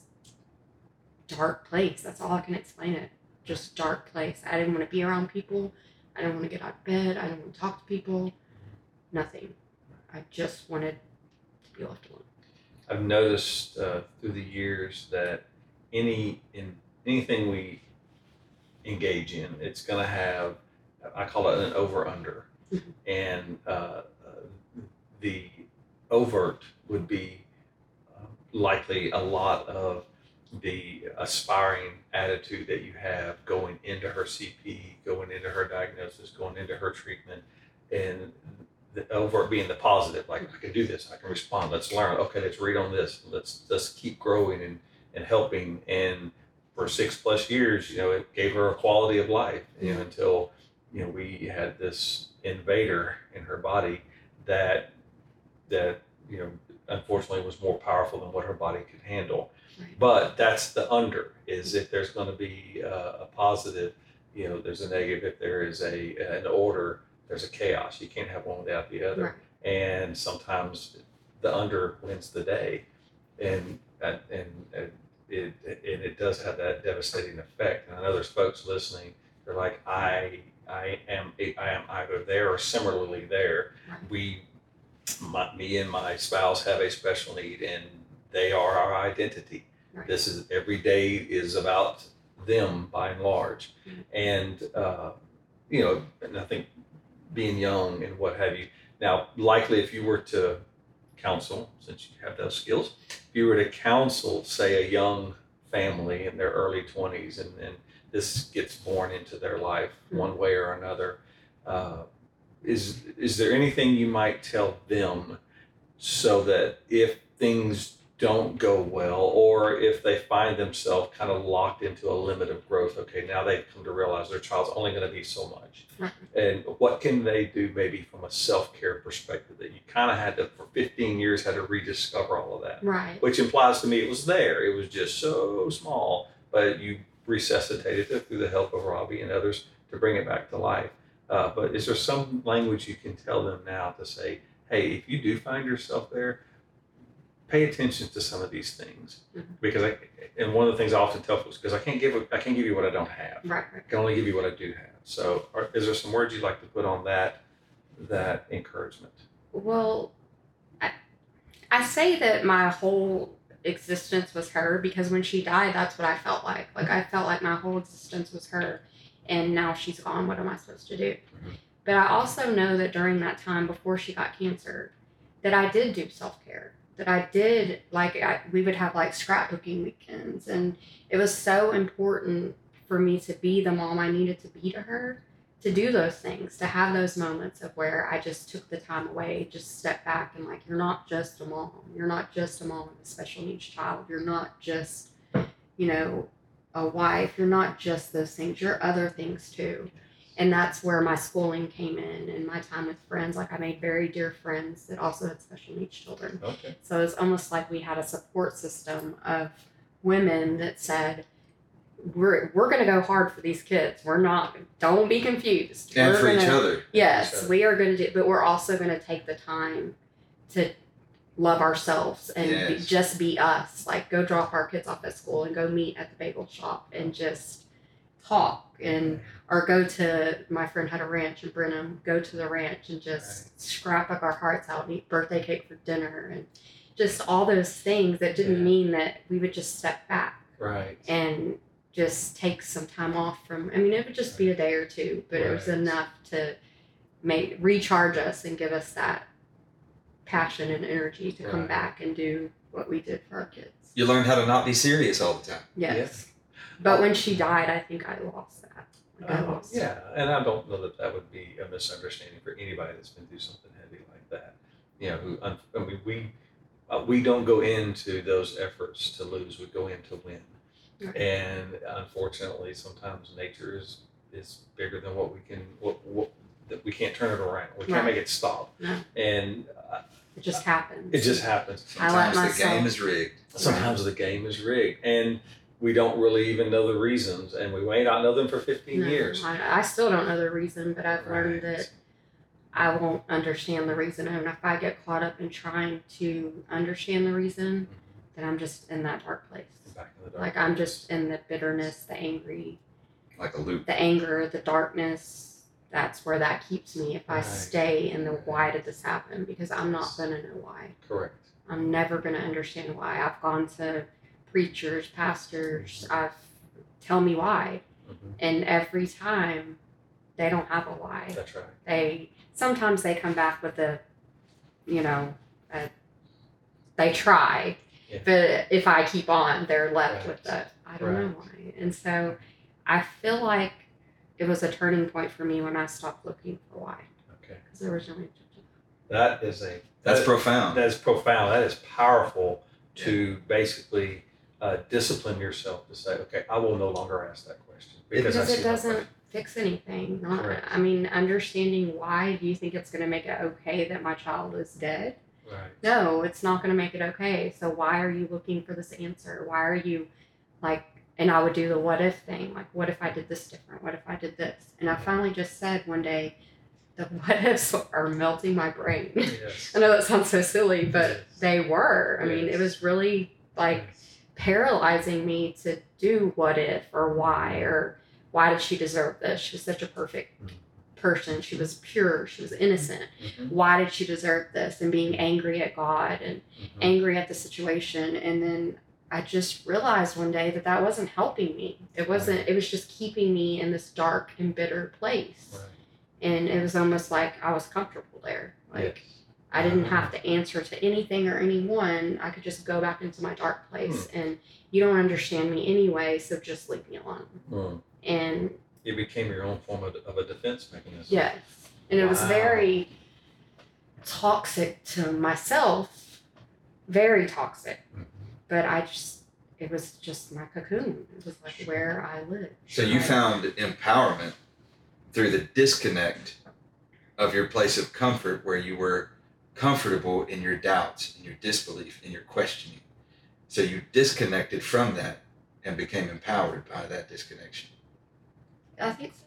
dark place. That's all I can explain it. Just dark place. I didn't want to be around people. I didn't want to get out of bed. I didn't want to talk to people. Nothing. I just wanted to be left alone. I've noticed uh, through the years that any in anything we engage in, it's going to have I call it an over under. And uh, uh, the overt would be uh, likely a lot of the aspiring attitude that you have going into her CP, going into her diagnosis, going into her treatment, and the overt being the positive, like I can do this, I can respond, let's learn, okay, let's read on this, let's let's keep growing and, and helping. And for six plus years, you know, it gave her a quality of life, you know, until, you know, we had this invader in her body that that, you know, unfortunately was more powerful than what her body could handle. Right. But that's the under is if there's going to be a, a positive you know, there's a negative. If there is a an order, there's a chaos. You can't have one without the other. Right. And sometimes the under wins the day, and and and, and it and it does have that devastating effect. And I know there's folks listening. They're like, I I am I am either there or similarly there. We, my, me and my spouse have a special need, and they are our identity. Right. This is every day is about them by and large, Mhm. and uh, you know, and I think being young and what have you. Now, likely, if you were to counsel, since you have those skills, if you were to counsel, say, a young family in their early twenties, and and this gets born into their life Mhm. one way or another. Uh, is is there anything you might tell them so that if things don't go well or if they find themselves kind of locked into a limit of growth okay now they've come to realize their child's only going to be so much and what can they do maybe from a self-care perspective that you kind of had to for 15 years had to rediscover all of that Right. which implies to me it was there it was just so small but you resuscitated it through the help of robbie and others to bring it back to life uh, but is there some language you can tell them now to say hey if you do find yourself there pay attention to some of these things Mhm. because I and one of the things I often tell folks because I can't give I can't give you what I don't have. Right. I can only give you what I do have. So, are, is there some words you'd like to put on that that encouragement? Well, I, I say that my whole existence was her because when she died, that's what I felt like. Like I felt like my whole existence was her, and now she's gone. What am I supposed to do? Mhm. But I also know that during that time before she got cancer, that I did do self care. That I did like I, we would have like scrapbooking weekends, and it was so important for me to be the mom I needed to be to her to do those things, to have those moments of where I just took the time away, just step back and like, you're not just a mom. You're not just a mom of a special needs child. You're not just, you know, a wife. You're not just those things. You're other things too. And that's where my schooling came in and my time with friends. Like I made very dear friends that also had special needs children. Okay. So it's almost like we had a support system of women that said, "We're we're gonna go hard for these kids. We're not. Don't be confused. and We're for each gonna- other. Yes, So- we are going to do, but we're also going to take the time to love ourselves and be, just be us. Like go drop our kids off at school and go meet at the bagel shop and just talk and or go to my friend had a ranch in Brenham. Go to the ranch and just scrap up our hearts out and eat birthday cake for dinner and just all those things that didn't Yeah. mean that we would just step back Right. and just take some time off from I mean it would just be a day or two, but it was enough to make recharge us and give us that passion and energy to come back and do what we did for our kids. You learn how to not be serious all the time. Yes. But when she died, I think I lost that. Like I Uh, lost yeah, and I don't know that that would be a misunderstanding for anybody that's been through something heavy like that. You know, who I mean, we uh, we don't go into those efforts to lose; we go in to win. Right. And unfortunately, sometimes nature is is bigger than what we can what, what that we can't turn it around. We can't Right. make it stop. No. And uh, It just happens. it just happens. I let Sometimes the game is rigged. Sometimes the game is rigged, and we don't really even know the reasons, and we may not know them for 15 No, years. I, I still don't know the reason, but I've learned Right. that I won't understand the reason. And if I get caught up in trying to understand the reason, then I'm just in that dark place. Back in the dark Like I'm just in the bitterness, the angry, Like a loop. the anger, the darkness. That's where that keeps me if I stay in the why did this happen because I'm not gonna know why. correct. I'm never gonna understand why. I've gone to preachers, pastors. I've tell me why, Mhm. and every time they don't have a why. That's right. They sometimes they come back with a, you know, a, they try, Yeah. but if I keep on, they're left Right. with the I don't know why. And so I feel like it was a turning point for me when I stopped looking for why Okay. because there was no answer to That is a That's that- profound. That is profound. That is powerful to basically uh, discipline yourself to say, okay, I will no longer ask that question because, because it doesn't fix anything. Not, Correct. I mean, understanding why do you think it's going to make it okay that my child is dead? Right. No, it's not going to make it okay. So why are you looking for this answer? Why are you like and I would do the what if thing, like what if I did this different? What if I did this? And I finally just said one day, the what ifs are melting my brain. Yes. I know that sounds so silly, but Yes. they were. I mean, it was really like paralyzing me to do what if or why or why did she deserve this? She was such a perfect Mhm. Person. She was pure. She was innocent. Mhm. Why did she deserve this? And being angry at God and Mhm. angry at the situation. And then I just realized one day that that wasn't helping me. It wasn't, it was just keeping me in this dark and bitter place. Right. And it was almost like I was comfortable there. Like, Yes. I didn't have to answer to anything or anyone. I could just go back into my dark place and you don't understand me anyway, so just leave me alone. Mm. And It became your own form of, of a defense mechanism. yes, and it was Wow. very toxic to myself, very toxic. Mhm. But I just, it was just my cocoon. It was like where I lived. So you Right. found empowerment through the disconnect of your place of comfort where you were comfortable in your doubts, in your disbelief, in your questioning. So you disconnected from that and became empowered by that disconnection. I think so.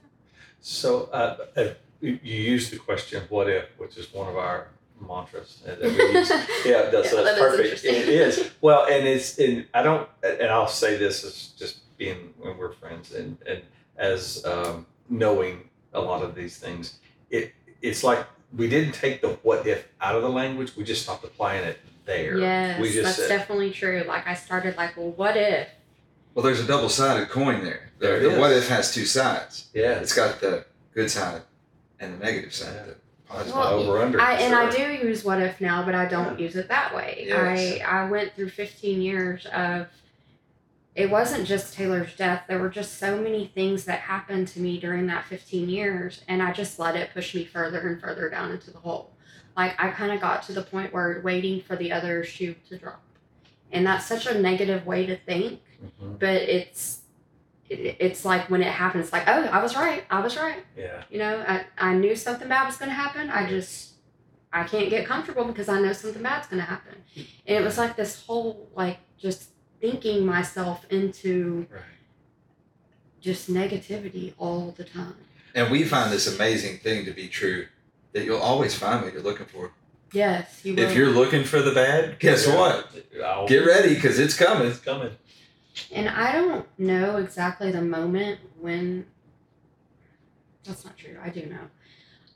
So uh, uh, you you used the question "What if," which is one of our mantras that we use. Yeah, that's, Yeah, that's that is perfect. interesting. It is well, and it's and I don't, and I'll say this as just being when we're friends and and as um, knowing a lot of these things. It it's like we didn't take the "what if" out of the language. We just stopped applying it there. Yes, we just that's said, definitely true. Like I started like, well, what if? Well, there's a double sided coin there. There the is. what if has two sides. yeah, It's got the good side and the negative side. Yeah. The positive. Well, over under. I, and I do use what if now, but I don't use it that way. Yes. I I went through 15 years of it wasn't just Taylor's death. There were just so many things that happened to me during that 15 years, and I just let it push me further and further down into the hole. Like I kind of got to the point where waiting for the other shoe to drop, and that's such a negative way to think. Mhm. But it's it, it's like when it happens, like oh, I was right. I was right. Yeah. You know, I, I knew something bad was going to happen. I just, I can't get comfortable because I know something bad's going to happen. And it was like this whole, like, just thinking myself into Right. just negativity all the time. And we find this amazing thing to be true that you'll always find what you're looking for. Yes, you will. If you're looking for the bad, guess Yeah. what? I'll- Get ready because it's coming. It's coming. And I don't know exactly the moment when. That's not true. I do know.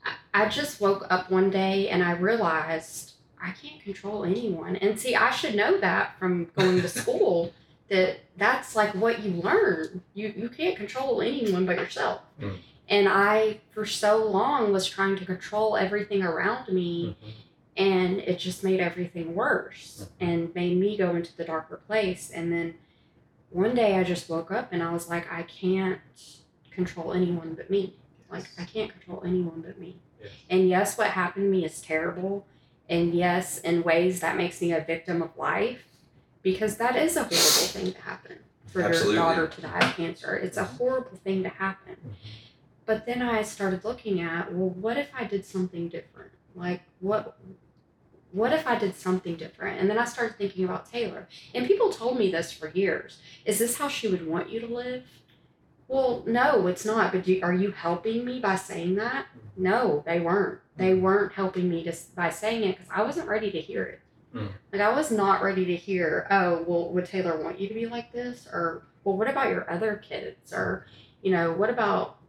I, I just woke up one day and I realized I can't control anyone. And see, I should know that from going to school that that's like what you learn. You you can't control anyone but yourself. Mm. And I for so long was trying to control everything around me Mhm. and it just made everything worse Mhm. and made me go into the darker place and then one day i just woke up and i was like i can't control anyone but me like i can't control anyone but me Yes. and yes what happened to me is terrible and yes in ways that makes me a victim of life because that is a horrible thing to happen for Absolutely. your daughter to die of cancer it's a horrible thing to happen Mhm. but then I started looking at, well, what if I did something different? Like what what if I did something different? And then I started thinking about Taylor. And people told me this for years. Is this how she would want you to live? Well, no, it's not. But do, are you helping me by saying that? Mm. No, they weren't. They mm. weren't helping me to, by saying it because I wasn't ready to hear it. Mm. Like I was not ready to hear, oh, well, would Taylor want you to be like this? Or, well, what about your other kids? Or, you know, what about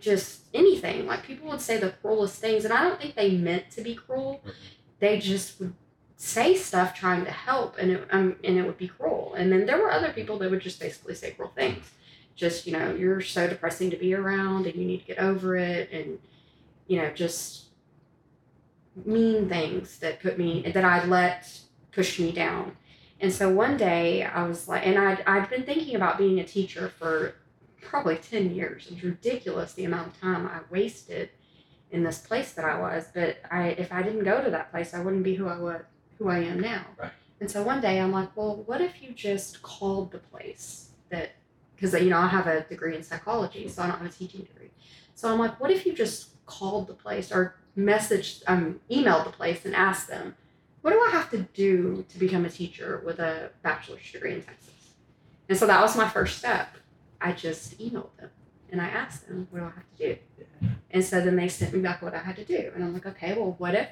just anything? Like people would say the cruelest things, and I don't think they meant to be cruel. Mm. They just would say stuff trying to help, and it um, and it would be cruel. And then there were other people that would just basically say cruel things. Just you know, you're so depressing to be around, and you need to get over it, and you know, just mean things that put me that I let push me down. And so one day I was like, and I'd, I'd been thinking about being a teacher for probably 10 years. It's ridiculous the amount of time I wasted in this place that I was. But I, if I didn't go to that place, I wouldn't be who I was, who I am now. Right. And so one day I'm like, well, what if you just called the place that, because you know I have a degree in psychology, so I don't have a teaching degree. So I'm like, what if you just called the place or messaged, um, emailed the place and asked them, what do I have to do to become a teacher with a bachelor's degree in Texas? And so that was my first step. I just emailed them and I asked them, what do I have to do? And so then they sent me back what I had to do. And I'm like, okay, well, what if,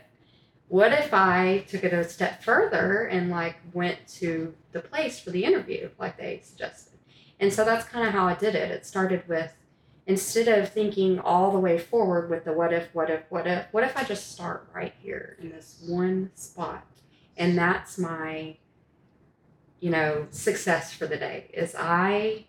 what if I took it a step further and like went to the place for the interview, like they suggested? And so that's kind of how I did it. It started with, instead of thinking all the way forward with the what if, what if, what if, what if I just start right here in this one spot? And that's my, you know, success for the day is I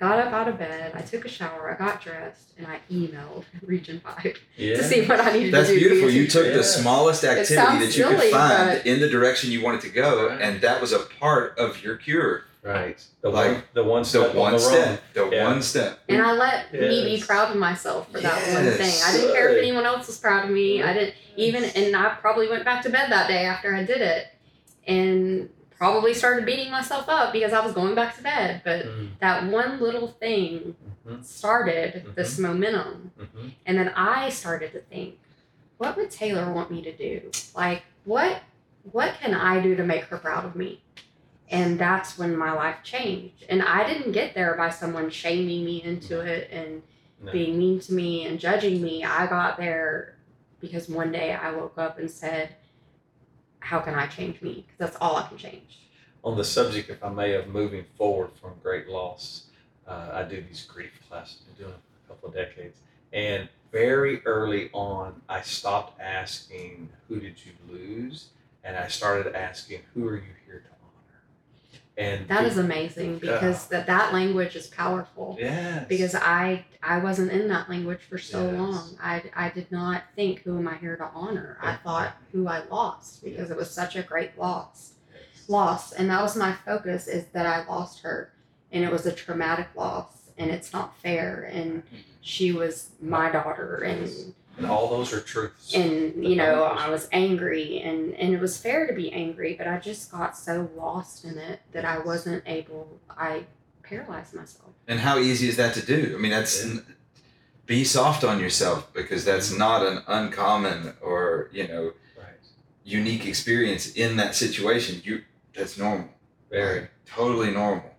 got up out of bed, I took a shower, I got dressed, and I emailed Region 5 Yeah. to see what I needed That's to do. That's beautiful. You teacher. took the smallest activity that you could find in the direction you wanted to go, Right. and that was a part of your cure. Right. The Like, one the one The step on one the step. road. The Yeah. one step. And I let me be proud of myself for that one thing. I didn't care if anyone else was proud of me. I didn't even, and I probably went back to bed that day after I did it, and probably started beating myself up because I was going back to bed. But Mm, that one little thing mhm, started this momentum, mhm. and then I started to think, what would Taylor want me to do? Like, what, what can I do to make her proud of me? And that's when my life changed. And I didn't get there by someone shaming me into it and No. being mean to me and judging me. I got there because one day I woke up and said, How can I change me? Because that's all I can change. on the subject, if I may, of moving forward from great loss, uh, I do these grief classes. Been doing a couple of decades, and very early on, I stopped asking who did you lose, and I started asking who are you here to. And That to- amazing because that, that language is powerful. yes Because I I wasn't in that language for so Yes. long. I, I did not think who am I here to honor. I thought who I lost because it was such a great loss. Yes. loss and that was my focus is that i lost her and it was a traumatic loss and it's not fair and mm-hmm. she was my daughter and and all those are truths. and you know i was angry and and it was fair to be angry but i just got so lost in it that i wasn't able i paralyzed myself And how easy is that to do? I mean, that's Yeah. be soft on yourself because that's mm-hmm. not an uncommon or you know right. unique experience in that situation. You that's normal. Very. totally normal.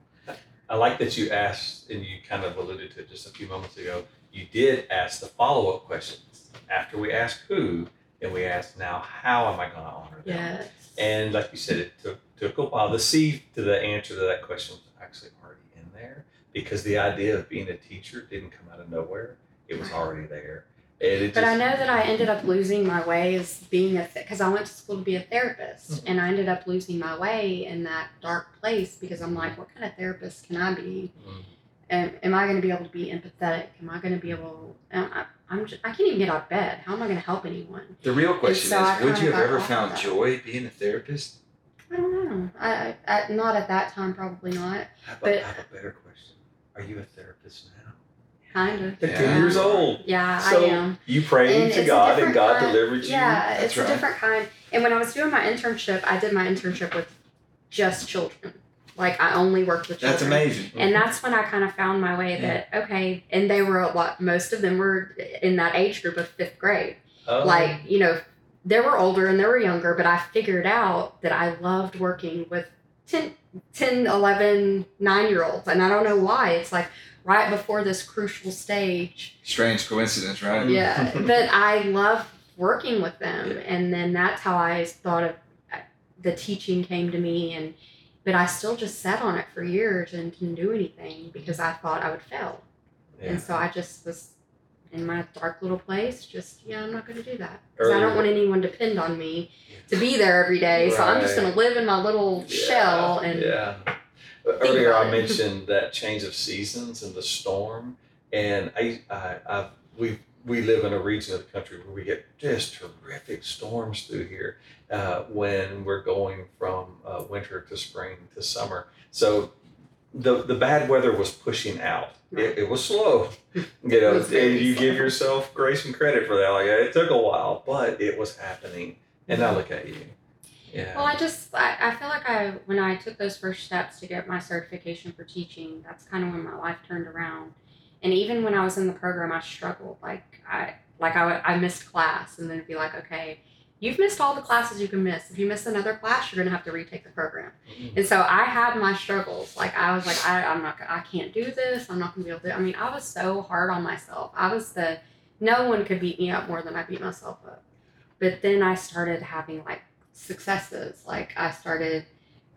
I like that you asked, and you kind of alluded to it just a few moments ago. You did ask the follow up questions after we asked who, and we asked now how am I going to honor them? yes And like you said, it took took a while. The C to the answer to that question was actually already in there because the idea of being a teacher didn't come out of nowhere. It was already there. And it But I know that I ended up losing my way as being a because I went to school to be a therapist, Mhm. and I ended up losing my way in that dark place because I'm like, what kind of therapist can I be? Mm, Am, am I going to be able to be empathetic? Am I going to be able? I, I'm just, I can't even get out of bed. How am I going to help anyone? The real question so is, would you have ever found joy being a therapist? I don't know. I, I, I not at that time, probably not. I have, But- a, I have a better question. Are you a therapist now? Kind of. At Yeah. 10 years old. Yeah, So I am. you prayed to God and God kind- delivered you. Yeah, That's it's right. a different kind. And when I was doing my internship, I did my internship with just children. Like I only worked with children. That's amazing. And that's when I kind of found my way that okay, and they were a lot. Most of them were in that age group of fifth grade. Oh, Like you know, they were older and they were younger, but I figured out that I loved working with 10, 10 11, 9 year olds, and I don't know why. It's like right before this crucial stage Strange coincidence, right? yeah but i love working with them and then that's how i thought of uh, the teaching came to me and but i still just sat on it for years and didn't do anything because i thought i would fail. Yeah. and so i just was in my dark little place just yeah i'm not going to do that. Because i don't want anyone to depend on me to be there every day so i'm just going to live in my little Yeah, shell and yeah. Earlier, I mentioned that change of seasons and the storm, and I, I, I we we live in a region of the country where we get just terrific storms through here uh, when we're going from uh, winter to spring to summer. So the the bad weather was pushing out. It, it was slow, you know, and you give yourself grace and credit for that. Like it took a while, but it was happening. And now look at you. Yeah. Well, I just I, I feel like I when I took those first steps to get my certification for teaching, that's kind of when my life turned around. And even when I was in the program, I struggled. Like I like I, I missed class, and then it'd be like, okay, you've missed all the classes you can miss. If you miss another class, you're gonna have to retake the program. Mhm. And so I had my struggles. Like I was like, I, I'm not, I can't do this. I'm not gonna be able to. I mean, I was so hard on myself. I was the, no one could beat me up more than I beat myself up. But then I started having like successes. Like I started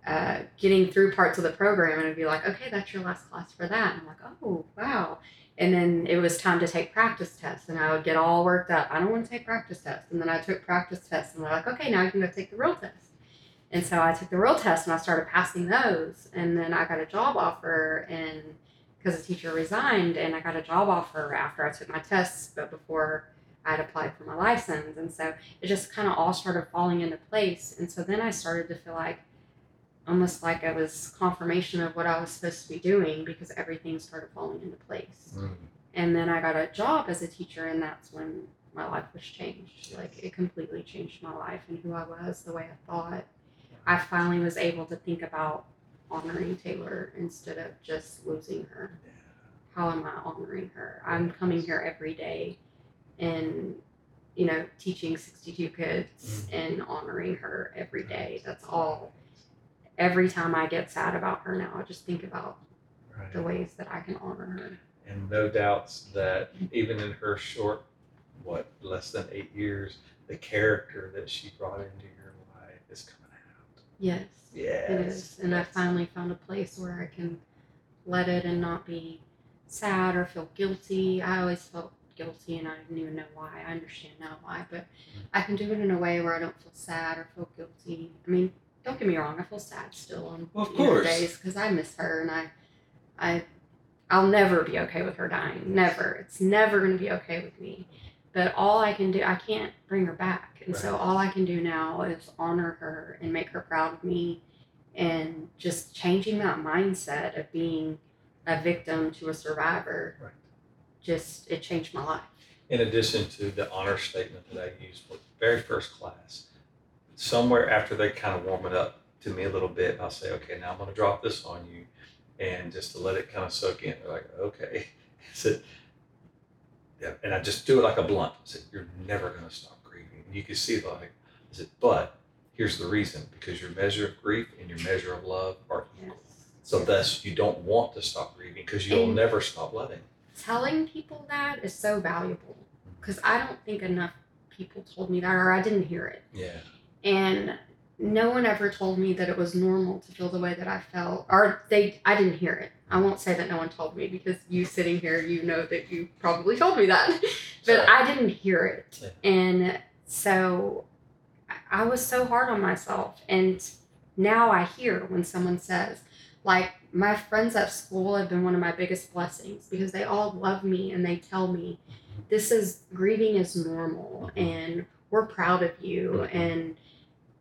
uh, getting through parts of the program, and it'd be like, okay, that's your last class for that. And I'm like, oh wow. And then it was time to take practice tests, and I would get all worked up. I don't want to take practice tests. And then I took practice tests, and they're like, okay, now you can go take the real test. And so I took the real test, and I started passing those. And then I got a job offer, and because the teacher resigned, and I got a job offer after I took my tests, but before I had applied for my license. And so it just kind of all started falling into place. And so then I started to feel like almost like it was confirmation of what I was supposed to be doing because everything started falling into place. Mm. And then I got a job as a teacher, and that's when my life was changed. Like it completely changed my life and who I was, the way I thought. I finally was able to think about honoring Taylor instead of just losing her. How am I honoring her? I'm coming here every day and, you know, teaching 62 kids and honoring her every day. That's all. Every time I get sad about her now, I just think about Right. the ways that I can honor her. and no doubts that even in her short, what, less than eight years, the character that she brought into your life is coming out. Yes. Yes. It is. And I finally found a place where I can let it and not be sad or feel guilty. I always felt guilty and I didn't even know why. I understand now why, but mm-hmm. I can do it in a way where I don't feel sad or feel guilty. I mean, don't get me wrong, I feel sad still on Well, of course. days because I miss her and I, I, I'll never be okay with her dying. Never. It's never going to be okay with me. But all I can do, I can't bring her back. And so all I can do now is honor her and make her proud of me and just changing that mindset of being a victim to a survivor. Right. Just, it changed my life. in addition to the honor statement that I used for the very first class, somewhere after they kind of warm it up to me a little bit, I'll say, okay, now I'm going to drop this on you. And just to let it kind of soak in, they're like, okay. I said, yeah, and I just do it like a blunt. I said, you're never going to stop grieving. And you can see, like, I said, but here's the reason because your measure of grief and your measure of love are equal. So thus, you don't want to stop grieving because you'll And- never stop loving. telling people that is so valuable mm-hmm. because I don't think enough people told me that or I didn't hear it. Yeah. And no one ever told me that it was normal to feel the way that I felt or they I didn't hear it. I won't say that no one told me because you sitting here you know that you probably told me that. but. I didn't hear it. And so I- was so hard on myself and now I hear when someone says like my friends at school have been one of my biggest blessings because they all love me and they tell me this is grieving is normal and we're proud of you Mhm. and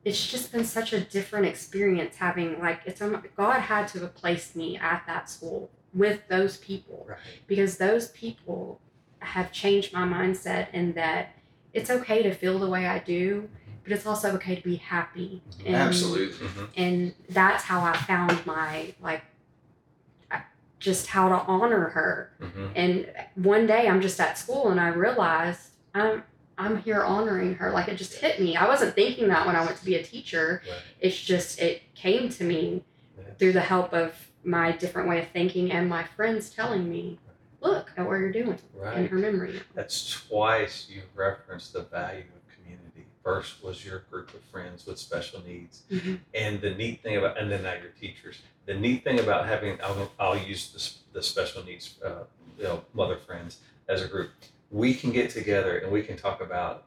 it's just been such a different experience having like it's God had to have placed me at that school with those people Right. because those people have changed my mindset in that it's okay to feel the way I do, but it's also okay to be happy. And, Absolutely. Mhm. And that's how I found my like just how to honor her. Mhm. And one day I'm just at school and I realized I'm I'm here honoring her. Like it just hit me. I wasn't thinking that when I went to be a teacher. Right. It's just it came to me Yeah. through the help of my different way of thinking and my friends telling me, look at what you're doing right. in her memory. That's twice you've referenced the value of community. First was your group of friends with special needs. Mhm. And the neat thing about, and then now your teachers. The neat thing about having, I'll, I'll use this, the special needs, uh, you know, mother friends as a group. We can get together and we can talk about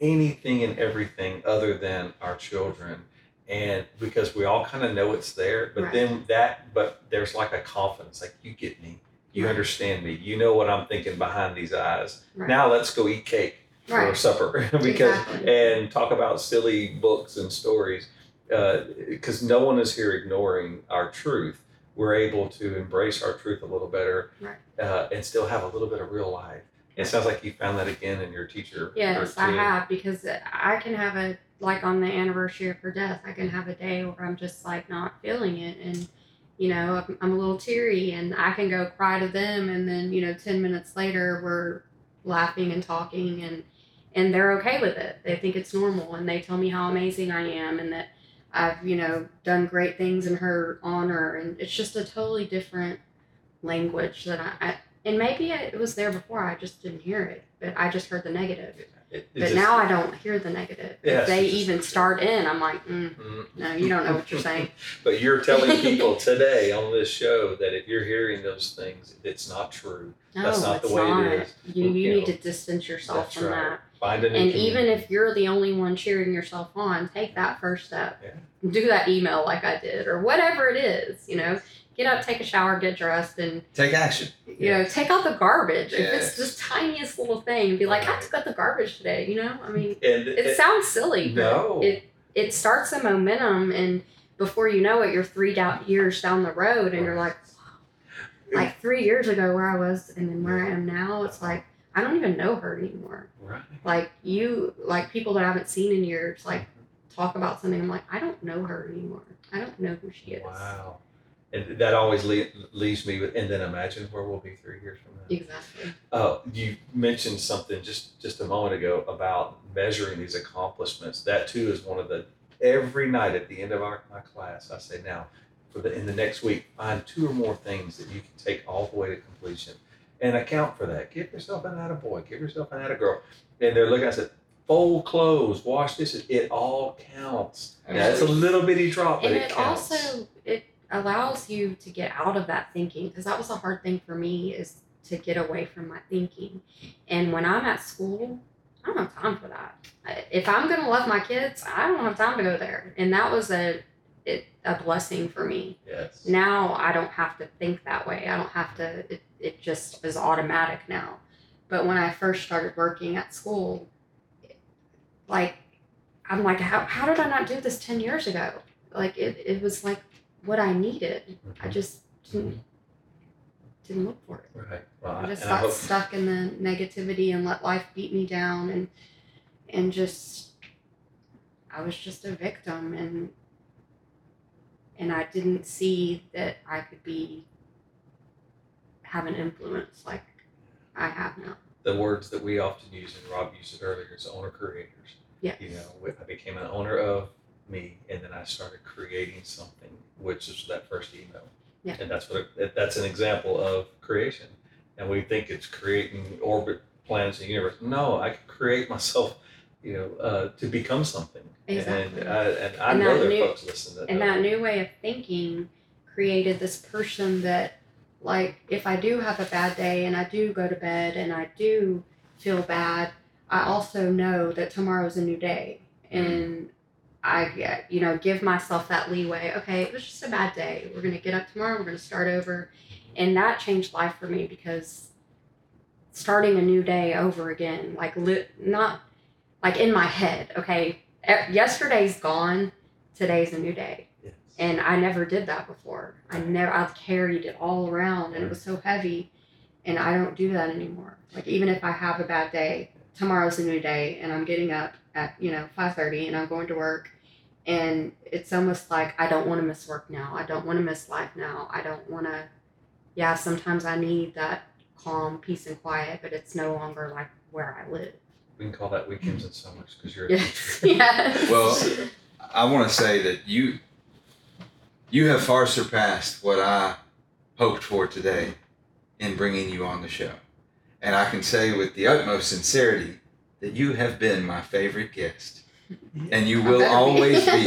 anything and everything other than our children. And because we all kind of know it's there, but Right. then that, but there's like a confidence, like you get me, you Right. understand me, you know what I'm thinking behind these eyes. Right. Now let's go eat cake for supper because Exactly. and talk about silly books and stories because no one is here ignoring our truth. We're able to embrace our truth a little better uh, and still have a little bit of real life. It sounds like you found that again in your teacher. Yes, I have because I can have a like on the anniversary of her death, I can have a day where I'm just like not feeling it, and you know I'm, I'm a little teary, and I can go cry to them, and then you know ten minutes later we're laughing and talking, and and they're okay with it. They think it's normal, and they tell me how amazing I am, and that I've you know done great things in her honor, and it's just a totally different language that I, I and maybe it was there before. I just didn't hear it, but I just heard the negative. It, it But just- now I don't hear the negative. If they just- even start in, I'm like, mm, Mm. no, you don't know what you're saying. But you're telling people today on this show that if you're hearing those things, it's not true. No, That's not the way it not. is. You, You you know, need to distance yourself from right. that. Find a new And even if you're the only one cheering yourself on, take that first step. Yeah. Do that email like I did, or whatever it is. You know, get up, take a shower, get dressed, and Take action. you know, take out the garbage. If it's the tiniest little thing, be like, I took out the garbage today. You know, I mean, and it sounds silly, but no, it it starts a momentum, and before you know it, you're three down years down the road, and you're like, like three years ago where I was, and then where I am now, it's like I don't even know her anymore. right. Like you, like people that I haven't seen in years, like talk about something. I'm like, I don't know her anymore. I don't know who she is. Wow. And that always le- leaves me with, and then imagine where we'll be three years from now. Exactly. Uh, you mentioned something just just a moment ago about measuring these accomplishments. That too is one of the every night at the end of our my class, I say now for the in the next week, find two or more things that you can take all the way to completion and account for that. Give yourself an attaboy, give yourself an out of girl. And they're looking, I said, fold clothes, wash dishes, it all counts. Yeah, it's a little bitty drop, but and it, it counts. also it allows you to get out of that thinking because that was a hard thing for me is to get away from my thinking. And when I'm at school, I don't have time for that. If I'm gonna love my kids, I don't have time to go there. And that was a it, a blessing for me. yes. now I don't have to think that way. I don't have to, it, it just is automatic now. But when I first started working at school, like, I'm like, how, how did I not do this 10 years ago? Like, it, it was like what I needed. I just didn't, didn't look for it. Right. Well, I just and I got hope stuck in the negativity and let life beat me down and, and just, I was just a victim and, and I didn't see that I could be have an influence like I have now. the words that we often use, and Rob used it earlier, is owner creators. Yes. You know, I became an owner of me, and then I started creating something, which is that first email. Yeah. And that's what it, that's an example of creation. And we think it's creating orbit planets in the universe. No, I can create myself, you know, uh, to become something. Exactly. And, I and I And know there new- are folks listening to that And know that new way of thinking created this person that like if I do have a bad day and I do go to bed and I do feel bad, I also know that tomorrow's a new day. And I get, you know, give myself that leeway. Okay, it was just a bad day. We're gonna get up tomorrow, we're gonna start over. And that changed life for me because starting a new day over again, like li- not like in my head, okay, e- yesterday's gone, today's a new day Yes. and I never did that before. I never I've carried it all around and it was so heavy and I don't do that anymore. Like even if I have a bad day, tomorrow's a new day and I'm getting up at, you know, 5:30 and I'm going to work and it's almost like I don't want to miss work now. I don't want to miss life now. I don't want to yeah, sometimes I need that calm, peace and quiet, but it's no longer like where I live. we can call that weekends in summers because you're a Yes. teacher. yes. Well, I want to say that you you have far surpassed what I hoped for today in bringing you on the show. And I can say with the utmost sincerity that you have been my favorite guest. And you will always be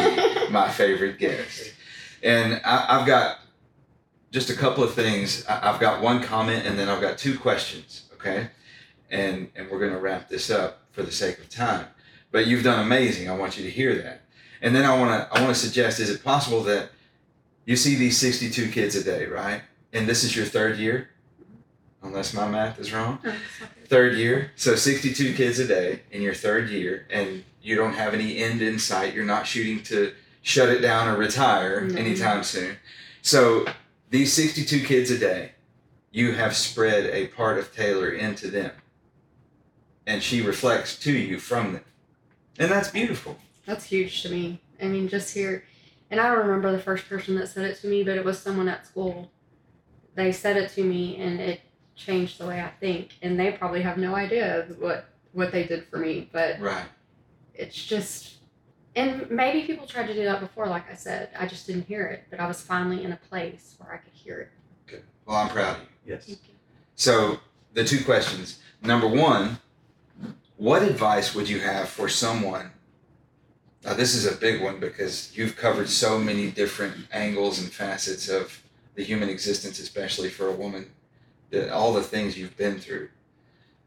my favorite guest. And I, I've got just a couple of things. I, I've got one comment and then I've got two questions, okay? And and we're gonna wrap this up for the sake of time. But you've done amazing. I want you to hear that. And then I wanna I wanna suggest, is it possible that you see these 62 kids a day, right? And this is your third year? Unless my math is wrong. Oh, third year so 62 kids a day in your third year and you don't have any end in sight. You're not shooting to shut it down or retire No. anytime soon. So these 62 kids a day you have spread a part of taylor into them. And she reflects to you from them. And that's beautiful. That's huge to me. I mean, just here, and I don't remember the first person that said it to me, but it was someone at school. They said it to me, and it changed the way I think. And they probably have no idea what what they did for me, but Right. it's just and maybe people tried to do that before like i said i just didn't hear it but i was finally in a place where i could hear it Good. Well, I'm proud of you. Yes. So the two questions. Number one, what advice would you have for someone? Now this is a big one because you've covered so many different angles and facets of the human existence, especially for a woman, the, all the things you've been through.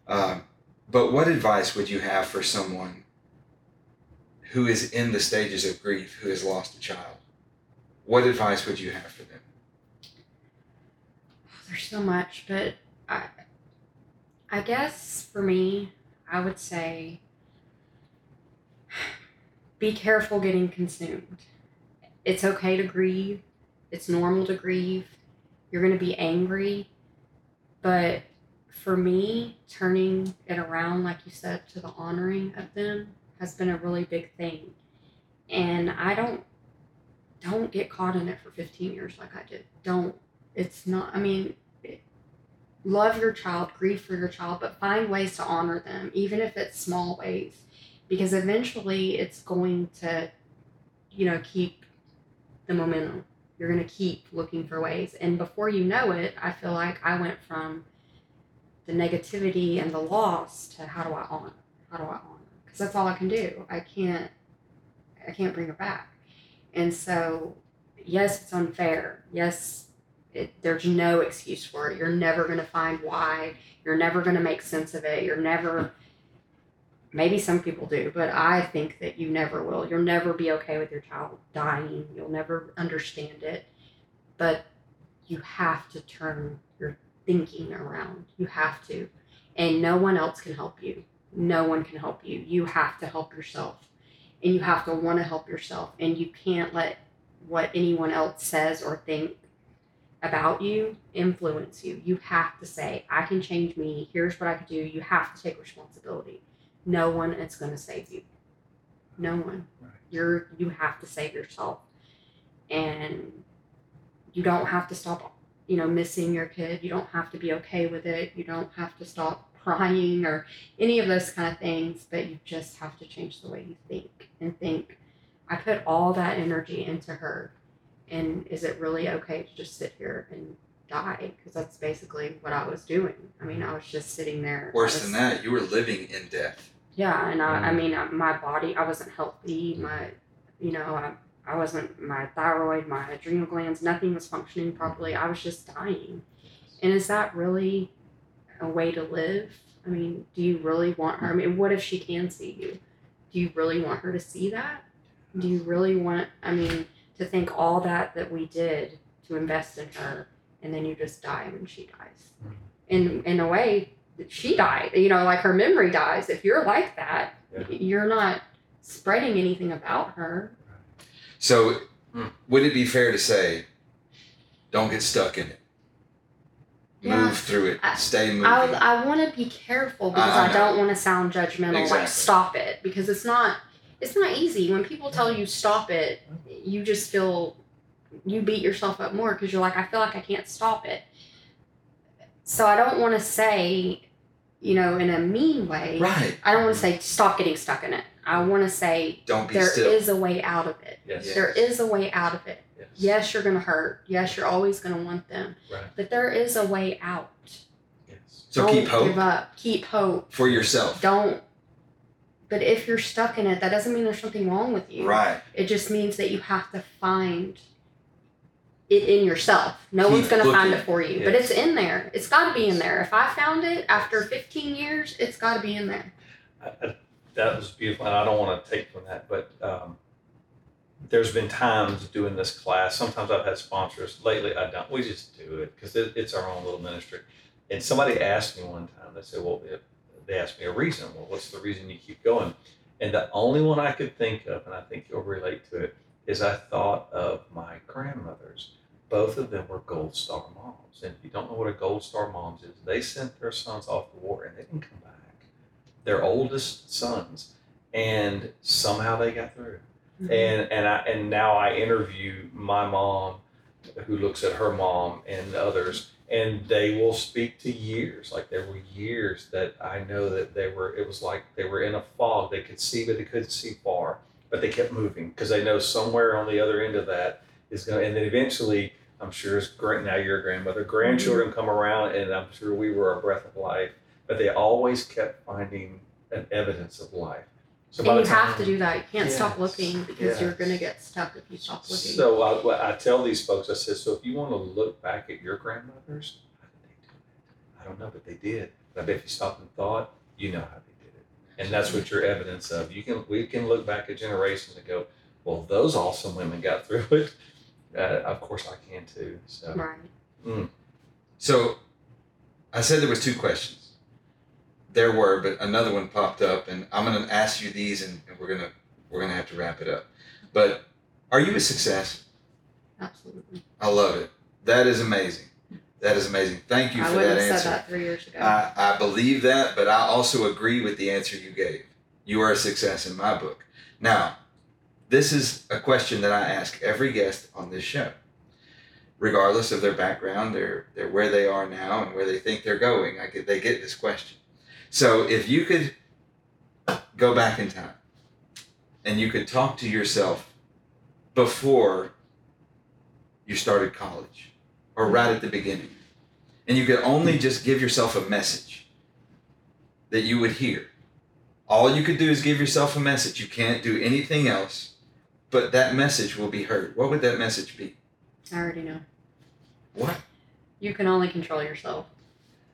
Um, but what advice would you have for someone who is in the stages of grief, who has lost a child? What advice would you have for them? there's so much but i i guess for me i would say be careful getting consumed it's okay to grieve it's normal to grieve you're going to be angry but for me turning it around like you said to the honoring of them has been a really big thing. And i don't don't get caught in it for 15 years like i did. Don't. It's not i mean it, love your child grieve for your child but find ways to honor them even if it's small ways. Because eventually it's going to you know keep the momentum you're going to keep looking for ways and before you know it i feel like i went from the negativity and the loss to how do i honor how do i honor because that's all i can do i can't i can't bring her back and so yes it's unfair yes it, there's no excuse for it. You're never going to find why. You're never going to make sense of it. You're never, maybe some people do, but I think that you never will. You'll never be okay with your child dying. You'll never understand it. But you have to turn your thinking around. You have to. And no one else can help you. No one can help you. You have to help yourself. And you have to want to help yourself. And you can't let what anyone else says or thinks about you influence you. You have to say, I can change me. Here's what I can do. You have to take responsibility. No one is going to save you. No one. Right. You're you have to save yourself. And you don't have to stop, you know, missing your kid. You don't have to be okay with it. You don't have to stop crying or any of those kind of things, but you just have to change the way you think and think I put all that energy into her and is it really okay to just sit here and die because that's basically what i was doing i mean i was just sitting there Worse was- than that, you were living in death. Yeah and i, I Mm. mean my body i wasn't healthy my you know i, I wasn't my thyroid my adrenal glands nothing was functioning properly. I was just dying. And is that really a way to live? I mean do you really want her? I mean what if she can see you? Do you really want her to see that? Do you really want i mean to think all that that we did to invest in her and then you just die when she dies? Mhm. in in a way she died you know like her memory dies if you're like that Yeah. you're not spreading anything about her So, would it be fair to say, don't get stuck in it? Yeah. Move through it. I- Stay moving. I, I want to be careful because I I, don't want to sound judgmental. Exactly. Like stop it because it's not it's not easy. When people tell you stop it, you just feel you beat yourself up more because you're like I feel like I can't stop it. So I don't want to say, you know, in a mean way. right. I don't want to say stop getting stuck in it. I want to say Don't be there is still. a way out of it. Yes. Yeah. There is a way out of it. Yes. Yes, you're gonna hurt. Yes, you're always gonna want them. Right. But there is a way out. Yes. So don't keep hope Give up. Keep hope. for yourself. Don't. But if you're stuck in it, that doesn't mean there's something wrong with you. Right. It just means that you have to find it in yourself. No Keep one's gonna find it for you, but it's in there. It's got to be in there. If I found it after 15 years, it's got to be in there. I, I, that was beautiful, and I don't want to take from that, but um, there's been times doing this class. Sometimes I've had sponsors. Lately, I don't. We just do it because it, it's our own little ministry. And somebody asked me one time. They said, "Well, if, they asked me a reason. Well, what's the reason you keep going?" And the only one I could think of, and I think you'll relate to it, is I thought of my grandmothers. Both of them were Gold Star moms. And if you don't know what a Gold Star moms is, they sent their sons off to war and they didn't come back. Their oldest sons, and somehow they got through. Mm-hmm. And and I and now I interview my mom who looks at her mom and others, and they will speak to years. Like there were years that I know that they were. It was like they were in a fog. They could see, but they couldn't see far. But they kept moving because they know somewhere on the other end of that is going. to And then eventually, I'm sure it's great. Now you're a grandmother. Grandchildren come around, and I'm sure we were a breath of life. But they always kept finding an evidence of life. So and you have to do that. You can't stop looking because you're gonna get stuck if you stop looking. So I, I tell these folks, I said, so if you want to look back at your grandmothers, how did they do it? I don't know, but they did. But I bet if you stopped and thought, you know how they did it, and that's what you're evidence of. You can we can look back at generations and go, well, those awesome women got through it. Uh, of course, I can too. So right. So I said there was two questions. There were, but another one popped up, and I'm gonna ask you these, and, and we're gonna we're gonna have to wrap it up. But are you a success? Absolutely. I love it. That is amazing. That is amazing. Thank you I for that have answer. said that three years ago. I, I believe that, but I also agree with the answer you gave. You are a success in my book. Now, this is a question that I ask every guest on this show, regardless of their background, their, their where they are now, and where they think they're going. I get, they get this question. So, if you could go back in time and you could talk to yourself before you started college or right at the beginning, and you could only just give yourself a message that you would hear. All you could do is give yourself a message. You can't do anything else, but that message will be heard. What would that message be? I already know. What? You can only control yourself.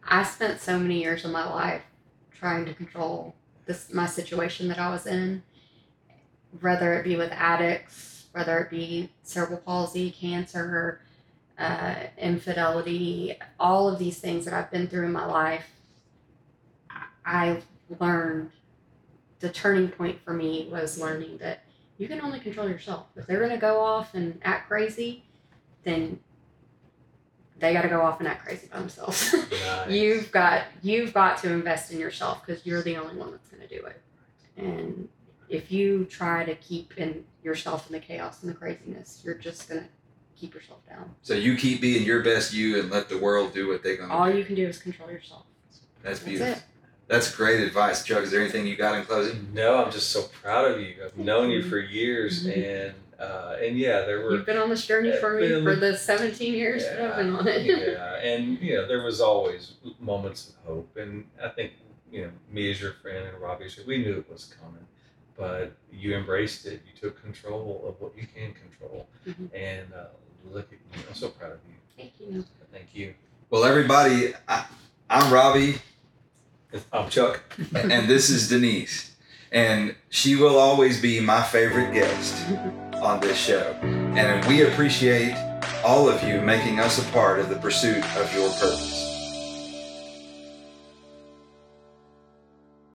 I spent so many years of my life trying to control this my situation that I was in, whether it be with addicts, whether it be cerebral palsy, cancer, uh, infidelity, all of these things that I've been through in my life. I I learned the turning point for me was learning that you can only control yourself. If they're gonna go off and act crazy, then they got to go off and act crazy by themselves. Nice. you've got you've got to invest in yourself because you're the only one that's going to do it. And if you try to keep in yourself in the chaos and the craziness, you're just going to keep yourself down. So you keep being your best you and let the world do what they're gonna All do. you can do is control yourself. That's That's beautiful. it. That's great advice, Chuck. Is there anything you got in closing? No, I'm just so proud of you. I've known you you. for years, Mhm. and uh, and yeah, there were You've been on this journey for me Yeah, for the 17 years that I've been on it. yeah, and you know, there was always moments of hope, and I think you know, me as your friend and Robbie, as your- we knew it was coming, but you embraced it. You took control of what you can control, Mhm. and uh, look at you. I'm so proud of you. Thank you. Thank you. Well, everybody, I, I'm Robbie. I'm Chuck. and this is Denise. And she will always be my favorite guest on this show. And we appreciate all of you making us a part of the pursuit of your purpose.